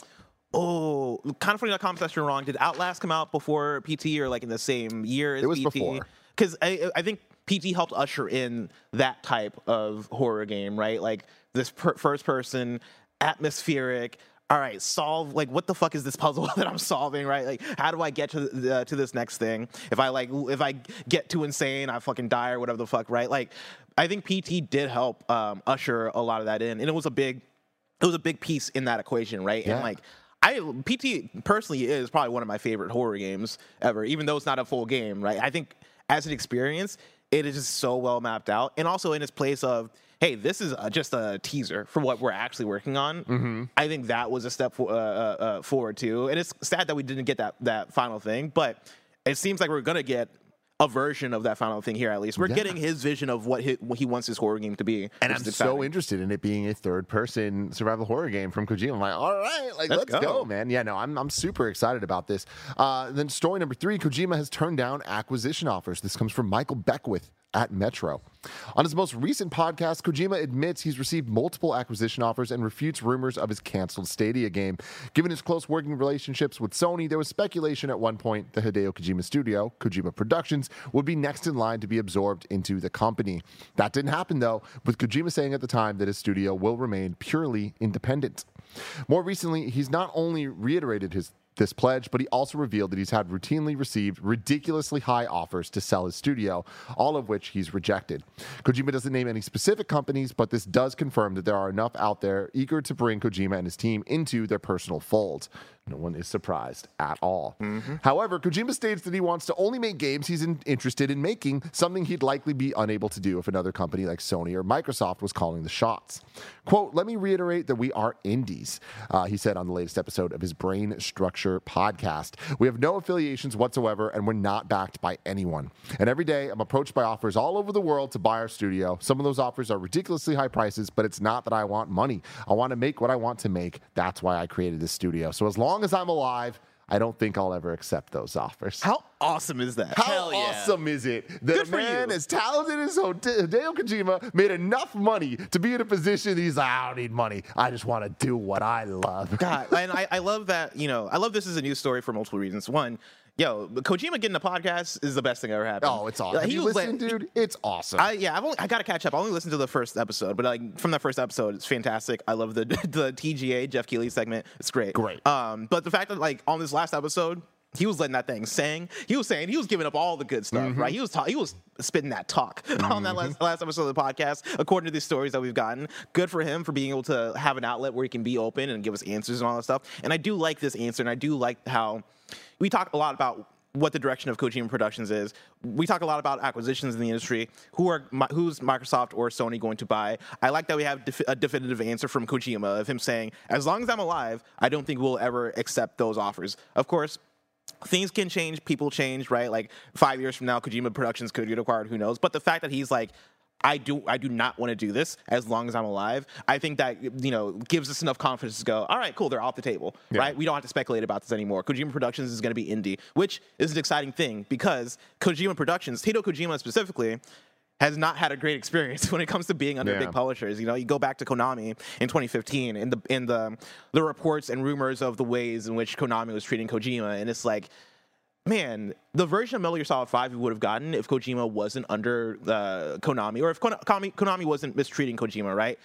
oh kind of funny that comment section wrong. Did Outlast come out before PT or like in the same year as It was PT? before. Because I I think PT helped usher in that type of horror game, right? Like this per- first person atmospheric. All right, solve like what the fuck is this puzzle that I'm solving, right? Like how do I get to the, to this next thing? If I like if I get too insane, I fucking die or whatever the fuck, right? Like I think PT did help um, usher a lot of that in, and it was a big it was a big piece in that equation, right? Yeah. And like I PT personally is probably one of my favorite horror games ever, even though it's not a full game, right? I think as an experience, it is just so well mapped out, and also in its place of hey, this is uh just a teaser for what we're actually working on. Mm-hmm. I think that was a step for, uh, uh, uh, forward too, and it's sad that we didn't get that that final thing, but it seems like we're gonna get. A version of that final thing here, at least. We're Yeah. getting his vision of what he, what he wants his horror game to be. And I'm so interested in it being a third person survival horror game from Kojima. I'm like, all right, like let's, Let's go. go. man. Yeah, no, I'm I'm super excited about this. Uh, then story number three, Kojima has turned down acquisition offers. This comes from Michael Beckwith at Metro. On his most recent podcast, Kojima admits he's received multiple acquisition offers and refutes rumors of his canceled Stadia game. Given his close working relationships with Sony, there was speculation at one point the Hideo Kojima studio, Kojima Productions, would be next in line to be absorbed into the company. That didn't happen though, with Kojima saying at the time that his studio will remain purely independent. More recently, he's not only reiterated his this pledge, but he also revealed that he's had routinely received ridiculously high offers to sell his studio, all of which he's rejected. Kojima doesn't name any specific companies, but this does confirm that there are enough out there eager to bring Kojima and his team into their personal folds. No one is surprised at all. However, Kojima states that he wants to only make games he's in- interested in making, something he'd likely be unable to do if another company like Sony or Microsoft was calling the shots. Quote, let me reiterate that we are indies, uh, he said on the latest episode of his Brain Structure podcast. We have no affiliations whatsoever, and we're not backed by anyone. And every day, I'm approached by offers all over the world to buy our studio. Some of those offers are ridiculously high prices, but it's not that I want money. I want to make what I want to make. That's why I created this studio. So as long as I'm alive, I don't think I'll ever accept those offers. How awesome is that? How Hell yeah. awesome is it that Good a man as talented as Hideo Kojima made enough money to be in a position he's like, I don't need money. I just want to do what I love. God, and I, I love that. You know, I love this as a news story for multiple reasons. One, yo, Kojima getting a podcast is the best thing ever happened. Oh, it's awesome. Like, he you was like- dude? It's awesome. I, yeah, I've only, I gotta catch up. I only listened to the first episode, but like from that first episode, it's fantastic. I love the the TGA Jeff Keighley segment. It's great. Great. Um, but the fact that like on this last episode, he was letting that thing sing. He was saying he was giving up all the good stuff, Mm-hmm. right? He was ta- he was spitting that talk on that last, last episode of the podcast. According to these stories that we've gotten, good for him for being able to have an outlet where he can be open and give us answers and all that stuff. And I do like this answer, and I do like how we talk a lot about what the direction of Kojima Productions is. We talk a lot about acquisitions in the industry. Who are who's Microsoft or Sony going to buy? I like that we have a definitive answer from Kojima of him saying, "As long as I'm alive, I don't think we'll ever accept those offers." Of course. Things can change, people change, right? Like five years from now, Kojima Productions could get acquired. Who knows? But the fact that he's like, I do I do not want to do this as long as I'm alive. I think that you know gives us enough confidence to go, all right, cool, they're off the table, right? We don't have to speculate about this anymore. Kojima Productions is going to be indie, which is an exciting thing because Kojima Productions, Hideo Kojima specifically, has not had a great experience when it comes to being under Yeah. big publishers. You know, you go back to Konami in 2015 and the in the the reports and rumors of the ways in which Konami was treating Kojima, and it's like man, the version of Metal Gear Solid 5 we would have gotten if Kojima wasn't under uh, Konami, or if Konami, Konami wasn't mistreating Kojima, right?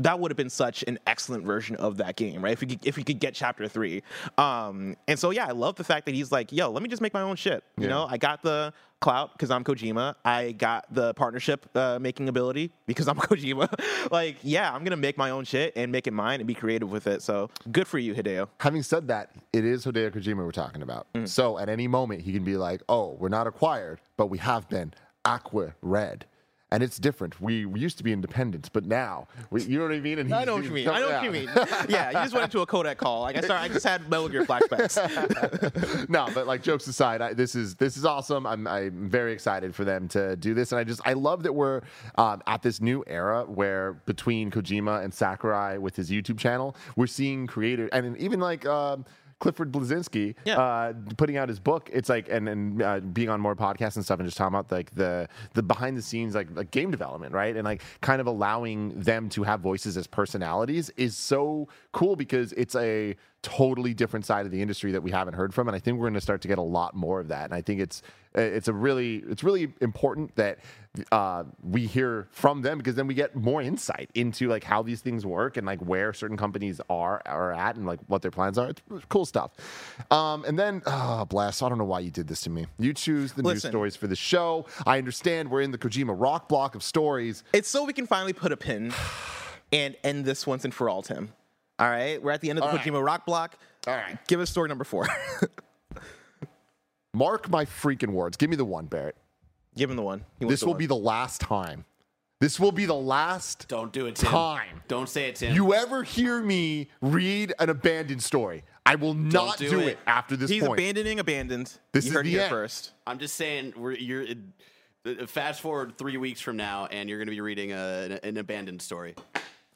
That would have been such an excellent version of that game, right? If we could, if we could get Chapter Three, um, and so yeah, I love the fact that he's like, "Yo, let me just make my own shit." You Yeah. know, I got the clout because I'm Kojima. I got the partnership uh, making ability because I'm Kojima. like, yeah, I'm gonna make my own shit and make it mine and be creative with it. So good for you, Hideo. Having said that, it is Hideo Kojima we're talking about. Mm. So at any moment, he can be like, oh, we're not acquired, but we have been Aqua Red. And it's different. We, we used to be independent, but now, we, you know what I mean? And I know what you mean. I know come- what you yeah. mean. Yeah, you just went into a codec call. Like I started, I just had Metal Gear flashbacks. no, but like jokes aside, I, this is this is awesome. I'm I'm very excited for them to do this, and I just I love that we're um, at this new era where between Kojima and Sakurai with his YouTube channel, we're seeing creators and even like. Um, Clifford Bleszinski Yeah. uh, putting out his book. It's like and and uh, being on more podcasts and stuff, and just talking about like the the behind the scenes like, like game development, right? And like kind of allowing them to have voices as personalities is so cool because it's a totally different side of the industry that we haven't heard from, and I think we're going to start to get a lot more of that. And I think it's it's a really it's really important that uh, we hear from them because then we get more insight into like how these things work and like where certain companies are are at and like what their plans are. It's cool stuff. Um, and then, oh, bless, I don't know why you did this to me. You choose the news stories for the show. I understand we're in the Kojima rock block of stories. it's so we can finally put a pin and end this once and for all, Tim. All right, we're at the end of the All right. Kojima Rock Block. All right. Give us story number four. Mark my freaking words. Give me the one, Barrett. Give him the one. He This the will one. be the last time. This will be the last Don't do it, Tim. Time. Don't say it, Tim. you ever hear me read an abandoned story. I will not do do, it. it. after this He's point. abandoning abandoned. This you is heard it the here end. first. I'm just saying, we're, you're uh, fast forward three weeks from now, and you're going to be reading a, an, an abandoned story.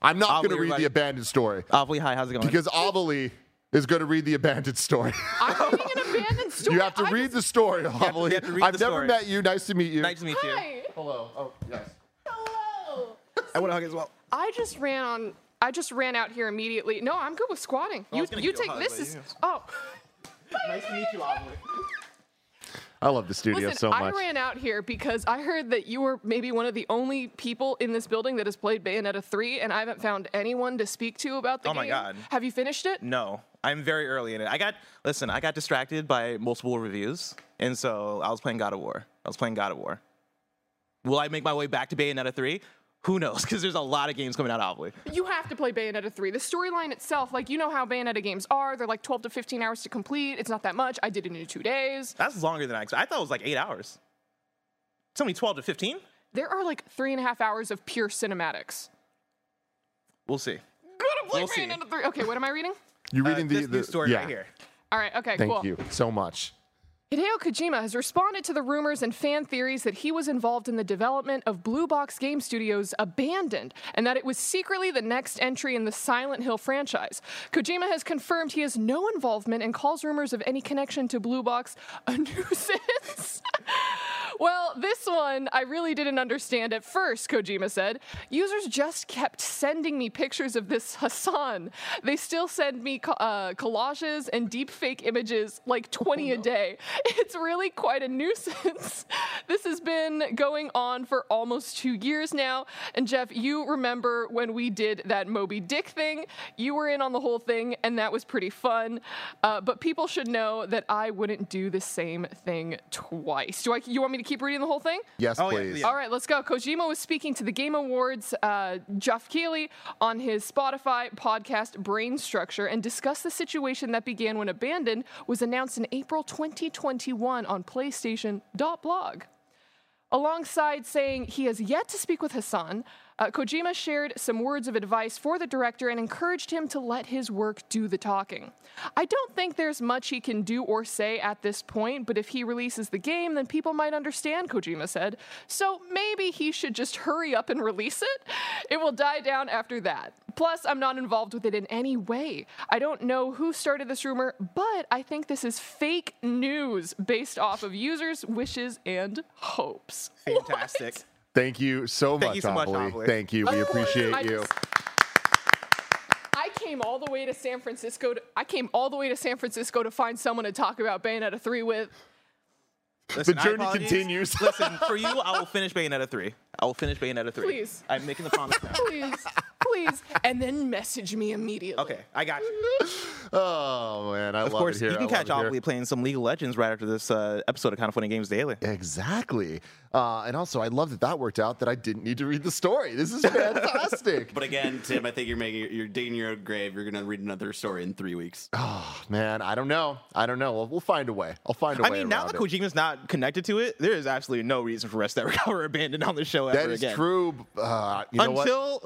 I'm not going to read right- the abandoned story Awfully hi. How's it going? because Avali is going to read the abandoned story. I'm reading an abandoned story. you have to I read just- the story, you Avali. have to read I've the never story. met you. Nice to meet you. nice to meet you. Hello. Oh, yes. Hello. I want to hug as well. I just ran on. I just ran out here immediately. No, I'm good with squatting. Oh, I you you give you a take this but is oh. Nice to meet you, Avali. I love the studio Listen, so much. I ran out here because I heard that you were maybe one of the only people in this building that has played Bayonetta 3, and I haven't found anyone to speak to about the Oh game. my God. Have you finished it? No, I'm very early in it. I got listen. I got distracted by multiple reviews, and so I was playing God of War. I was playing God of War. Will I make my way back to Bayonetta 3? Who knows? Because there's a lot of games coming out, obviously. You have to play Bayonetta 3. The storyline itself, like you know how Bayonetta games are, they're like 12 to 15 hours to complete. It's not that much. I did it in two days. That's longer than I expected. I thought it was like eight hours. It's only 12 to 15? There are like three and a half hours of pure cinematics. We'll see. Gotta play We'll see. Bayonetta 3. Okay, what am I reading? You Uh, reading the, this the new story yeah. right here. All right, okay, Thank cool. you so much. Hideo Kojima has responded to the rumors and fan theories that he was involved in the development of Blue Box Game Studios' Abandoned, and that it was secretly the next entry in the Silent Hill franchise. Kojima has confirmed he has no involvement and calls rumors of any connection to Blue Box a nuisance. Well, this one I really didn't understand at first, Kojima said. Users just kept sending me pictures of this Hasan. They still send me uh, collages and deepfake images like 20 a day. It's really quite a nuisance. this has been going on for almost two years now. And Jeff, you remember when we did that Moby Dick thing? You were in on the whole thing, and that was pretty fun. Uh, but people should know that I wouldn't do the same thing twice. Do I? You want me to keep reading the whole thing? Yes, Oh, yeah, please. yeah. All right, let's go. Kojima was speaking to the Game Awards, uh, Jeff Keighley, on his Spotify podcast Brain Structure and discussed the situation that began when Abandoned was announced in April 2021 on PlayStation.blog. Alongside saying he has yet to speak with Hasan, uh, Kojima shared some words of advice for the director and encouraged him to let his work do the talking. I don't think there's much he can do or say at this point, but if he releases the game, then people might understand, Kojima said. So maybe he should just hurry up and release it. It will die down after that. Plus, I'm not involved with it in any way. I don't know who started this rumor, but I think this is fake news based off of users' wishes and hopes. Fantastic. Thank you so Thank much, you so much, Amelie. Amelie. Thank you. We oh, appreciate I you. just- I came all the way to San Francisco. To, I came all the way to San Francisco to find someone to talk about Bayonetta 3 with. Listen, I journey continues. Listen, for you, I will finish Bayonetta 3. I will finish Bayonetta 3. Please. I'm making the promise now. Please, please, and then message me immediately. Okay, I got you. Oh man, I Of love course, it here. you can love catch it playing some League of Legends right after this uh, episode of Kind of Funny Games Daily. Exactly. Uh, and also, I love that that worked out. That I didn't need to read the story. This is fantastic. But again, Tim, I think you're making you're digging your own grave. You're gonna read another story in three weeks. oh man, I don't know. I don't know. We'll, we'll find a way. I'll find a I way. I mean, now around that it. Kojima's not connected to it, there is absolutely no reason for us to ever cover Abandoned on the show That ever is again. true. Uh, you know what? Until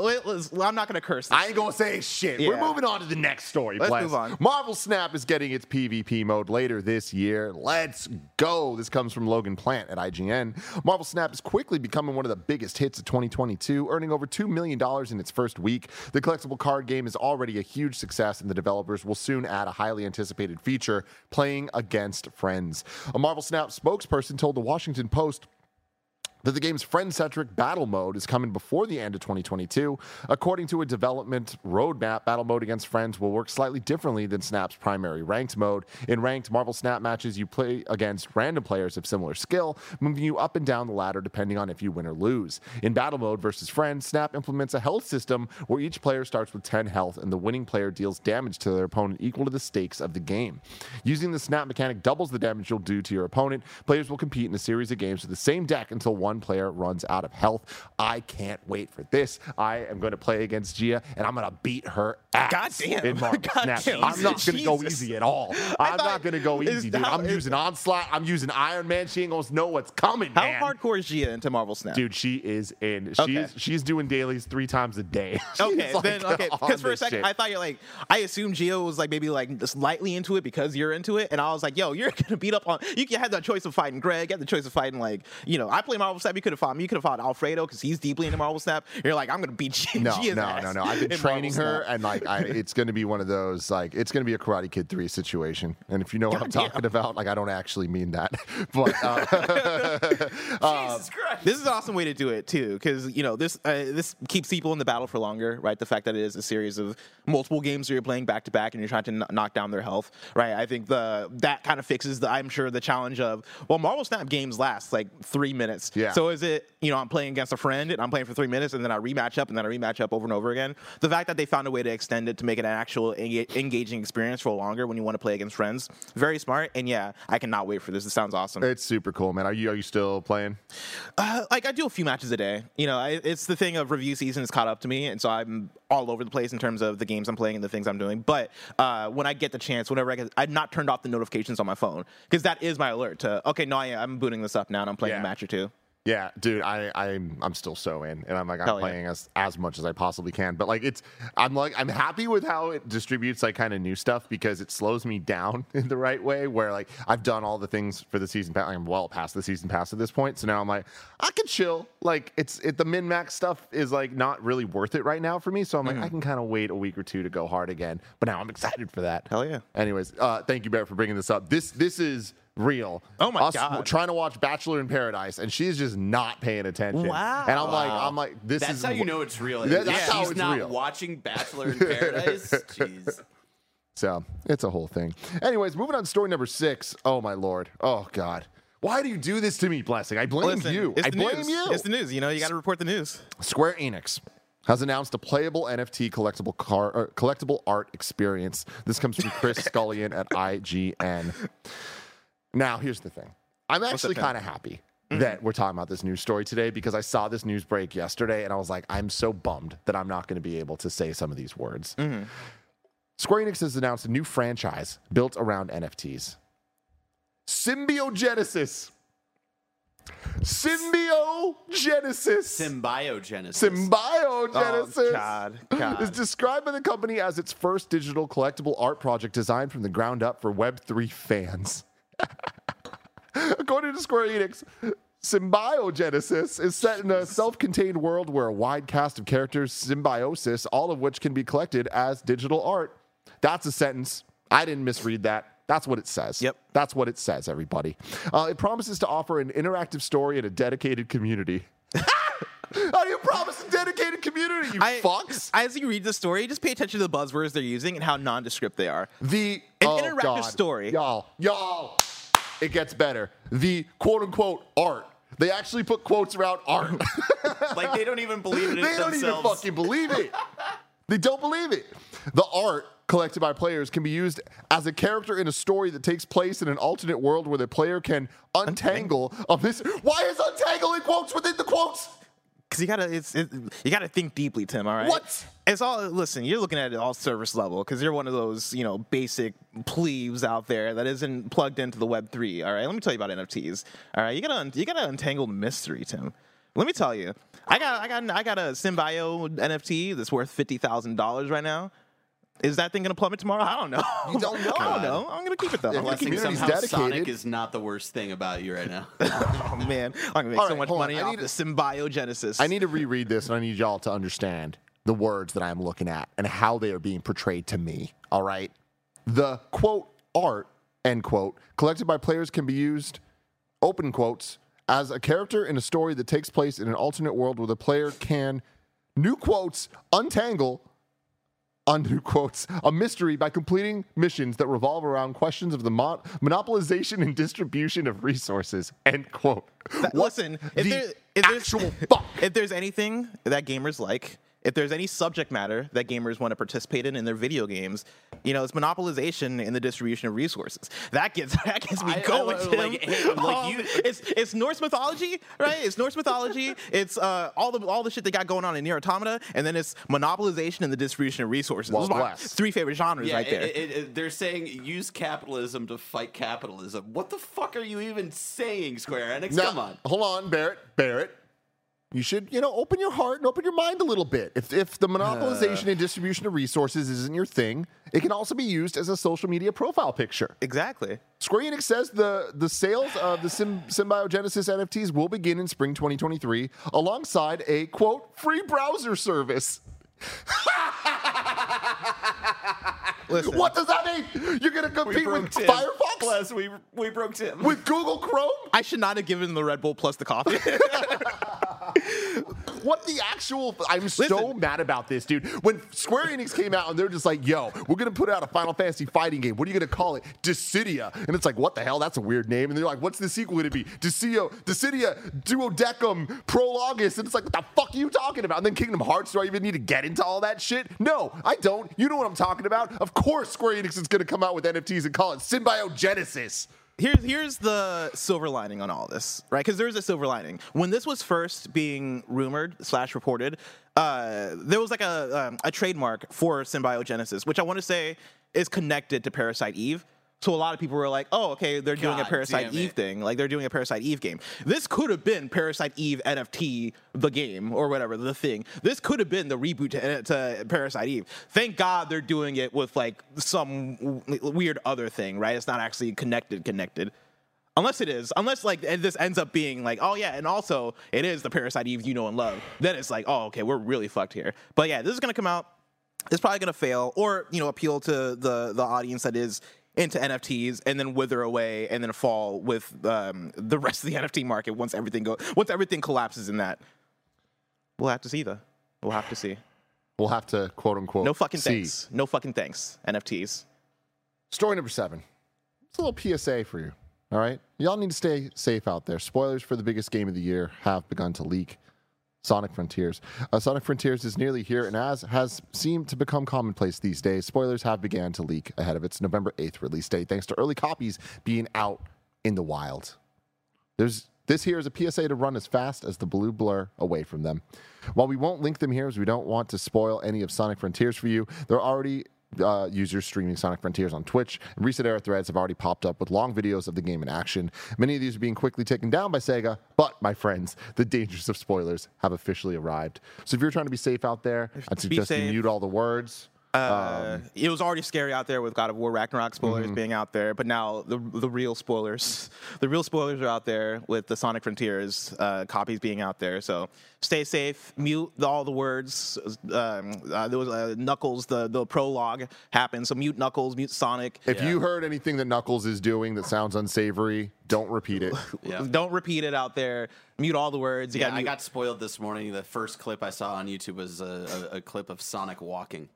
well, I'm not going to curse. This. I ain't gonna say shit. We're Yeah. moving on to the next story. Let's Bless. move on. Marvel Snap is getting its PvP mode later this year. Let's go. This comes from Logan Plant at IGN. Marvel Snap is quickly becoming one of the biggest hits of 2022, earning over $2 million in its first week. The collectible card game is already a huge success, and the developers will soon add a highly anticipated feature playing against friends. A Marvel Snap spokesperson told the Washington Post that the game's friend-centric battle mode is coming before the end of 2022. According to a development roadmap, battle mode against friends will work slightly differently than Snap's primary ranked mode. In ranked Marvel Snap matches, you play against random players of similar skill, moving you up and down the ladder depending on if you win or lose. In battle mode versus friends, Snap implements a health system where each player starts with 10 health and the winning player deals damage to their opponent equal to the stakes of the game. Using the Snap mechanic doubles the damage you'll do to your opponent. Players will compete in a series of games with the same deck until one player runs out of health. I can't wait for this. I am going to play against Gia and I'm going to beat her ass God damn. in God damn. I'm not going to go easy at all. I'm not going to go easy, dude. how- I'm using Onslaught. I'm using Iron Man. She ain't going to know what's coming, How man. hardcore is Gia into Marvel Snap? Dude, she is in. She's Okay. she's doing dailies three times a day. Okay, like, then okay. Because for a second, shit. I thought you're like, I assumed Gia was like maybe like slightly into it because you're into it, and I was like, yo, you're gonna beat up on. You had the choice of fighting Greg, you had the choice of fighting like, you know, I play Marvel Snap. You could have fought me. You could have fought Alfredo because he's deeply into Marvel Snap. You're like, I'm gonna beat Gia. No, Gia's no, ass no, no. I've been training her, and like, I, it's going to be one of those like, it's going to be a Karate Kid three situation. And if you know what I'm Goddamn. talking about, like, I don't actually mean that, but uh, Jesus Christ! This is an awesome way to do it too, because you know this uh, this keeps people in the battle for longer, right? The fact that it is a series of multiple games where you're playing back to back and you're trying to kn- knock down their health, right? I think the that kind of fixes the I'm sure the challenge of well, Marvel Snap games last like three minutes, Yeah. So is it you know I'm playing against a friend and I'm playing for three minutes and then I rematch up and then I rematch up over and over again. The fact that they found a way to extend it to make it an actual enga- engaging experience for longer when you want to play against friends, very smart. And yeah, I cannot wait for this. It sounds awesome. it's super cool, man. Are you are you still playing? Uh, like I do a few matches a day. You know, I, it's the thing of review season has caught up to me, and so I'm all over the place in terms of the games I'm playing and the things I'm doing. But uh, when I get the chance, whenever I get, I've not turned off the notifications on my phone because that is my alert to okay, no, I, I'm booting this up now and I'm playing Yeah. a match or two. Yeah, dude, I, I'm I'm still so in, and I'm like I'm Hell yeah. playing as as much as I possibly can. But like it's I'm like I'm happy with how it distributes like kind of new stuff because it slows me down in the right way. Where like I've done all the things for the season pass. I'm well past the season pass at this point, so now I'm like I can chill. Like it's it the min max stuff is like not really worth it right now for me. So I'm like Mm-hmm. I can kind of wait a week or two to go hard again. But now I'm excited for that. Hell yeah. Anyways, uh, thank you, Barrett, for bringing this up. This this is reel. Oh my us God. Trying to watch Bachelor in Paradise, and she's just not paying attention. Wow. And I'm like, I'm like, this That's is how you know it's real. That- that's If how she's it's not real. watching Bachelor in Paradise. Jeez. So it's a whole thing. Anyways, moving on to story number six. Oh my lord. Oh God. Why do you do this to me, Blessing? I blame Listen, you. It's I the blame news. you. It's the news. You know, you got to report the news. Square Enix has announced a playable NFT collectible car uh, collectible art experience. This comes from Chris Scullion at IGN. Now, here's the thing. I'm actually kind of happy mm-hmm. that we're talking about this news story today because I saw this news break yesterday and I was like, I'm so bummed that I'm not going to be able to say some of these words. Mm-hmm. Square Enix has announced a new franchise built around NFTs. Symbiogenesis. Symbiogenesis. Symbiogenesis. Symbiogenesis Oh, God, God. is described by the company as its first digital collectible art project designed from the ground up for Web3 fans. According to Square Enix, Symbiogenesis is set in a self contained world where a wide cast of characters symbiosis, all of which can be collected as digital art. That's a sentence. I didn't misread that. That's what it says. Yep. That's what it says, everybody. Uh, it promises to offer an interactive story and a dedicated community. How do you promise a dedicated community, you fucks? As you read the story, just pay attention to the buzzwords they're using and how nondescript they are. The An oh, interactive God. story. y'all, y'all. It gets better. The quote unquote art. They actually put quotes around art. like they don't even believe it they don't even themselves. fucking believe it. They don't believe it. The art collected by players can be used as a character in a story that takes place in an alternate world where the player can untangle a mis- Why is untangle in quotes within the quotes? Because you gotta, it's, it, you gotta think deeply, Tim. All right. What? It's all. Listen, you're looking at it all service level because you're one of those, you know, basic plebes out there that isn't plugged into the Web three. All right. Let me tell you about NFTs. All right. You gotta, un- you gotta untangle the mystery, Tim. Let me tell you. I got, I got, I got a Symbio NFT that's worth fifty thousand dollars right now. Is that thing gonna plummet tomorrow? I don't know. You don't know. I don't know. I'm gonna keep it though. I'm gonna keep it. Somehow dedicated. Sonic is not the worst thing about you right now. Oh man, I'm gonna make All so right, much hold on. money I off need the symbiogenesis. I need to reread this and I need y'all to understand the words that I'm looking at and how they are being portrayed to me. All right. The quote art, end quote, collected by players can be used, open quotes, as a character in a story that takes place in an alternate world where the player can, new quotes, untangle, undo quotes, a mystery by completing missions that revolve around questions of the mon- monopolization and distribution of resources, end quote. That- listen, if the there- if actual fuck? if there's anything that gamers like, if there's any subject matter that gamers want to participate in in their video games, you know, it's monopolization in the distribution of resources. That gets that gets me I- I going. like- Tim. like, hey, like Um, you- it's it's Norse mythology, right? It's Norse mythology. it's uh, all the all the shit they got going on in Nier Automata, and then it's monopolization and the distribution of resources. Well Those my three favorite genres Yeah, right there. it- it- it- they're saying use capitalism to fight capitalism. What the fuck are you even saying, Square Enix? Now, Come on. Hold on, Barrett. Barrett. You should, you know, open your heart and open your mind a little bit. If, if the monopolization and uh. distribution of resources isn't your thing, it can also be used as a social media profile picture. exactly. Square Enix says the, the sales of the Sym- Symbiogenesis NFTs will begin in spring 2023 alongside a, quote, free browser service. Listen, What does that mean? You're going to compete with Tim. Firefox? Plus, we we broke Tim. With Google Chrome? I should not have given the Red Bull plus the coffee. What the actual? I'm so mad about this, dude. When Square Enix came out and they're just like, "Yo, we're gonna put out a Final Fantasy fighting game. What are you gonna call it? Dissidia?" And it's like, "What the hell? That's a weird name." And they're like, "What's the sequel gonna be? Dissidia, Dissidia, Duodecim, Prologus?" And it's like, "What the fuck are you talking about?" And then Kingdom Hearts. Do I even need to get into all that shit? No, I don't. You know what I'm talking about? Of course, Square Enix is gonna come out with NFTs and call it Symbiogenesis. here's here's the silver lining on all this, right? Because there's a silver lining. When this was first being rumored slash reported, uh, there was like a um, a trademark for symbiogenesis, which I want to say is connected to Parasite Eve. So a lot of people were like, "Oh, okay, they're doing a Parasite Eve thing. Like they're doing a Parasite Eve game. This could have been Parasite Eve NFT, the game or whatever, the thing. This could have been the reboot to, uh, to Parasite Eve. Thank God they're doing it with like some w- weird other thing, right? It's not actually connected, connected. Unless it is, unless like this ends up being like, oh yeah, and also it is the Parasite Eve you know and love. Then it's like, oh okay, we're really fucked here. But yeah, this is gonna come out. It's probably gonna fail, or you know, appeal to the the audience that is into NFTs and then wither away and then fall with um, the rest of the NFT market once everything go once everything collapses in that. We'll have to see though. We'll have to see. We'll have to quote unquote. No fucking see. thanks. No fucking thanks. NFTs. Story number seven. It's a little PSA for you. All right. Y'all need to stay safe out there. Spoilers for the biggest game of the year have begun to leak. Sonic Frontiers. Uh, Sonic Frontiers is nearly here, and as has seemed to become commonplace these days, spoilers have began to leak ahead of its November 8th release date, thanks to early copies being out in the wild. There's this here is a PSA to run as fast as the blue blur away from them. While we won't link them here as we don't want to spoil any of Sonic Frontiers for you, they're already uh, users streaming Sonic Frontiers on Twitch, and ResetEra threads have already popped up with long videos of the game in action. Many of these are being quickly taken down by Sega, but my friends, the dangers of spoilers have officially arrived. So if you're trying to be safe out there, I'd suggest you mute all the words. Uh, it was already scary out there with God of War Ragnarok spoilers Mm-hmm. being out there, but now the the real spoilers, the real spoilers are out there with the Sonic Frontiers uh, copies being out there. So stay safe, mute all the words. Um, uh, there was uh, Knuckles, the the prologue happened, so mute Knuckles, mute Sonic. If you heard anything that Knuckles is doing that sounds unsavory, don't repeat it. Yeah. Don't repeat it out there. Mute all the words. You Yeah, gotta I got spoiled this morning. The first clip I saw on YouTube was a, a, a clip of Sonic walking.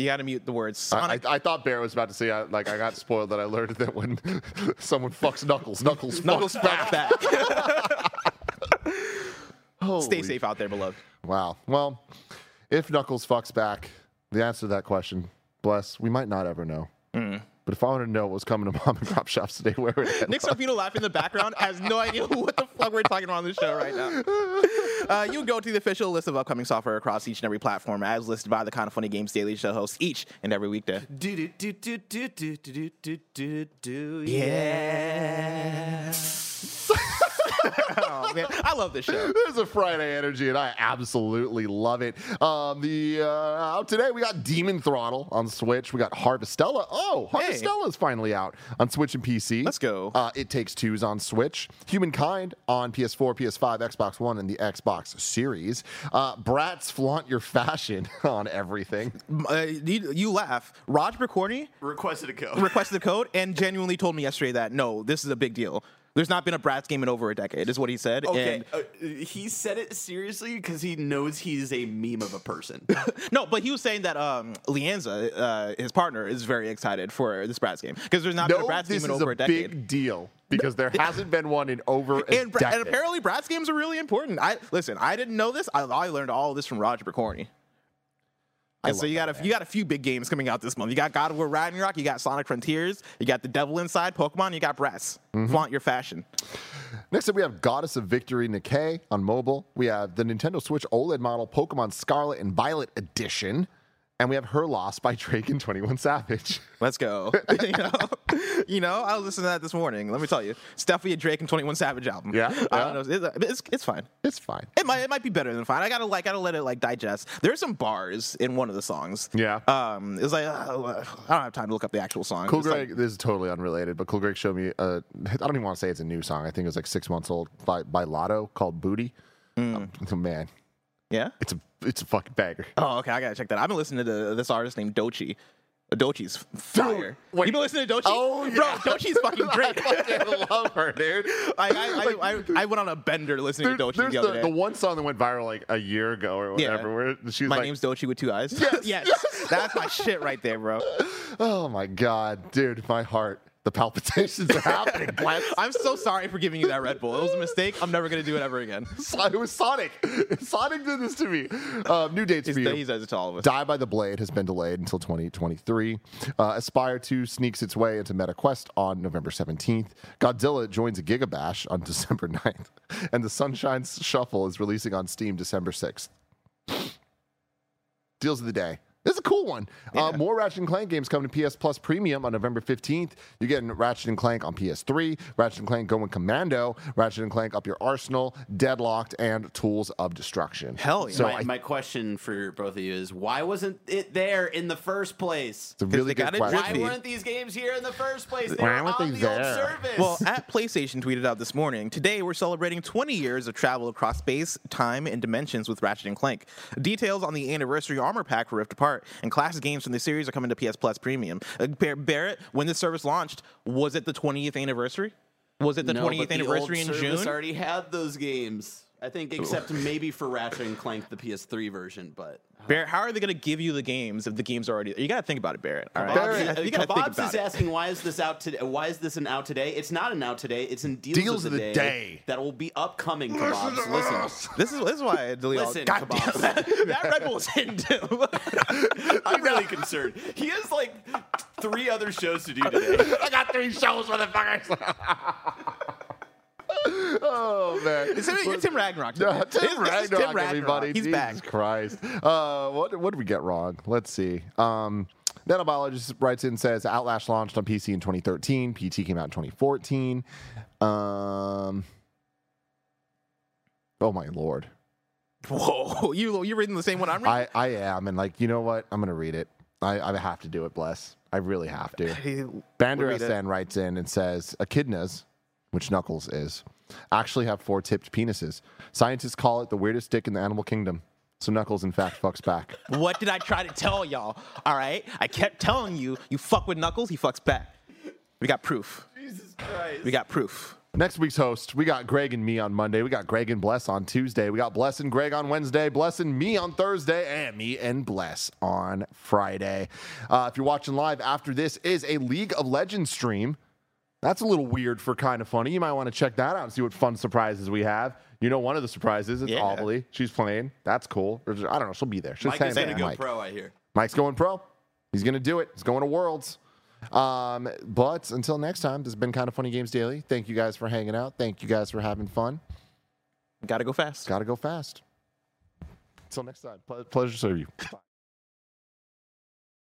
You got to mute the words. I, Sonic. I, I thought Bear was about to say, I, like, I got spoiled that I learned that when someone fucks Knuckles, Knuckles, Knuckles fucks back. back. back. Stay safe out there, beloved. Wow. Well, if Knuckles fucks back, the answer to that question, bless, we might not ever know. Mm. But if I want to know what's coming to mom and pop shops today, where would it Nick Scarpino laughing in the background has no idea what the fuck we're talking about on this show right now. Uh, you can go to the official list of upcoming software across each and every platform as listed by the Kind of Funny Games Daily Show hosts each and every weekday. Do do do do do do do do do do Yeah. Oh man, I love this show. There's a Friday energy, and I absolutely love it. Um, the uh, out today we got Demon Throttle on Switch. We got Harvestella. Oh, Hey. Harvestella is finally out on Switch and PC. Let's go. Uh, it Takes Two's on Switch. Humankind on PS4, PS5, Xbox One, and the Xbox Series. Uh, Bratz flaunt your fashion on everything. Uh, you, you laugh. Raj Pokorny Requested a code. requested the code and genuinely told me yesterday that no, this is a big deal. There's not been a Bratz game in over a decade, is what he said. Okay, And uh, he said it seriously because he knows he's a meme of a person. No, but he was saying that um, Lianza, uh, his partner, is very excited for this Bratz game because there's not been a No, Bratz game in over a a decade. big deal because there hasn't been one in over a and, decade. and apparently, Bratz games are really important. I listen. I didn't know this. I, I learned all of this from Roger Pokorny. And so you got a you got a few big games coming out this month. You got God of War Ragnarok. You got Sonic Frontiers. You got The Devil Inside Pokemon. You got Bratz. Mm-hmm. Flaunt your fashion. Next up, we have Goddess of Victory Nikke on mobile. We have the Nintendo Switch OLED model Pokemon Scarlet and Violet Edition. And we have Her Loss by Drake and 21 Savage. Let's go. you know, you know. I was listening to that this morning. Let me tell you, Steffi and Drake and Twenty One Savage album. Yeah, I don't know. It's, it's it's fine. It's fine. It might it might be better than fine. I gotta like gotta let it like digest. There's some bars in one of the songs. Yeah. Um, it's like uh, I don't have time to look up the actual song. Cool It's like- Greg, this is totally unrelated, but Cool Greg showed me, uh, I don't even want to say it's a new song. I think it was like six months old by, by Lotto called Booty. Um, man, yeah. it's a it's a fucking banger. Oh, okay. I gotta check that. I've been listening to the, this artist named Doechii. Doechii's fire. wait. you been listening to Doechii? Oh, bro, yeah. Doechii's fucking great. I fucking love her, dude. I, I, I, I, I went on a bender listening There- to Doechii the the, the one song that went viral like a year ago or Yeah. whatever. Where she was My like, name's Doechii with two eyes. Yes, yes. That's my shit right there, bro. "Oh my god, dude, my heart, the palpitations are happening." Bless. I'm so sorry for giving you that Red Bull. It was a mistake. I'm never gonna do it ever again. It was Sonic. Sonic did this to me. Um, new dates He's, for you. he as it to all of us. Die by the Blade has been delayed until 2023. Uh, Espire 2 sneaks its way into MetaQuest on November 17th. Godzilla joins a Gigabash on December 9th. And the Sunshine Shuffle is releasing on Steam December 6th. Deals of the day. This is a cool one. Uh, more Ratchet and Clank games coming to PS Plus Premium on November 15th. You're getting Ratchet and Clank on PS3, Ratchet and Clank Going Commando, Ratchet and Clank Up Your Arsenal, Deadlocked, and Tools of Destruction. Hell yeah. So my, I, my question for both of you is why wasn't it there in the first place? it's a really good question. Why weren't these games here in the first place? They Why were weren't on they the old service. Well, at PlayStation tweeted out this morning, today we're celebrating 20 years of travel across space, time, and dimensions with Ratchet and Clank. Details on the anniversary armor pack for Rift Apart apart. And classic games from the series are coming to PS Plus Premium. Uh, Bar- Barrett, when this service launched, was it the 20th anniversary? Was it the No, 20th but the anniversary old in service June? already had those games. I think, except maybe for Ratchet and Clank, the PS3 version. But Barrett, how are they going to give you the games if the games are already? You got to think about it, Barrett. All right, Barrett, you got to think about is it. asking why is this out today? Why is this an out today? It's not an out today. It's in deals, Deals of the, day, day. that will be upcoming. Kebabs, listen. This is this is why I delete all. Listen, God damn, Kebabs. that, that Red Bull is hitting too. I'm really concerned. He has like three other shows to do today. I got three shows, motherfuckers. oh man, It's it's Tim Ragnarok. This Tim is Ragnarok, Tim Ragnarok. everybody. He's Jesus back. Christ. Uh, what what did we get wrong? Let's see. Um, Nanobiologist writes in and says Outlast launched on PC in 2013. PT came out in 2014. Um, oh my lord. Whoa, you you reading the same one I'm reading? I, I am, and like you know what? I'm gonna read it. I, I have to do it. Bless. I really have to. Bander. SN writes in and says echidnas, which Knuckles is, actually have four tipped penises. Scientists call it the weirdest dick in the animal kingdom. So Knuckles, in fact, fucks back. What did I try to tell y'all? All right, I kept telling you, you fuck with Knuckles, he fucks back. We got proof. Jesus Christ. We got proof. Next week's host, we got Greg and me on Monday. We got Greg and Bless on Tuesday. We got Bless and Greg on Wednesday. Bless and me on Thursday, and me and Bless on Friday. Uh, if you're watching live after this, is a League of Legends stream. That's a little weird for Kinda Funny. You might want to check that out and see what fun surprises we have. You know, one of the surprises is Yeah. Aubely. She's playing. That's cool. Or, I don't know. She'll be there. She'll Mike is going to go Mike. pro, I hear. Mike's going pro. He's going to do it. He's going to Worlds. Um, but until next time, this has been Kinda Funny Games Daily. Thank you guys for hanging out. Thank you guys for having fun. Gotta go fast. Got to go fast. Until next time, pleasure to serve you. Bye.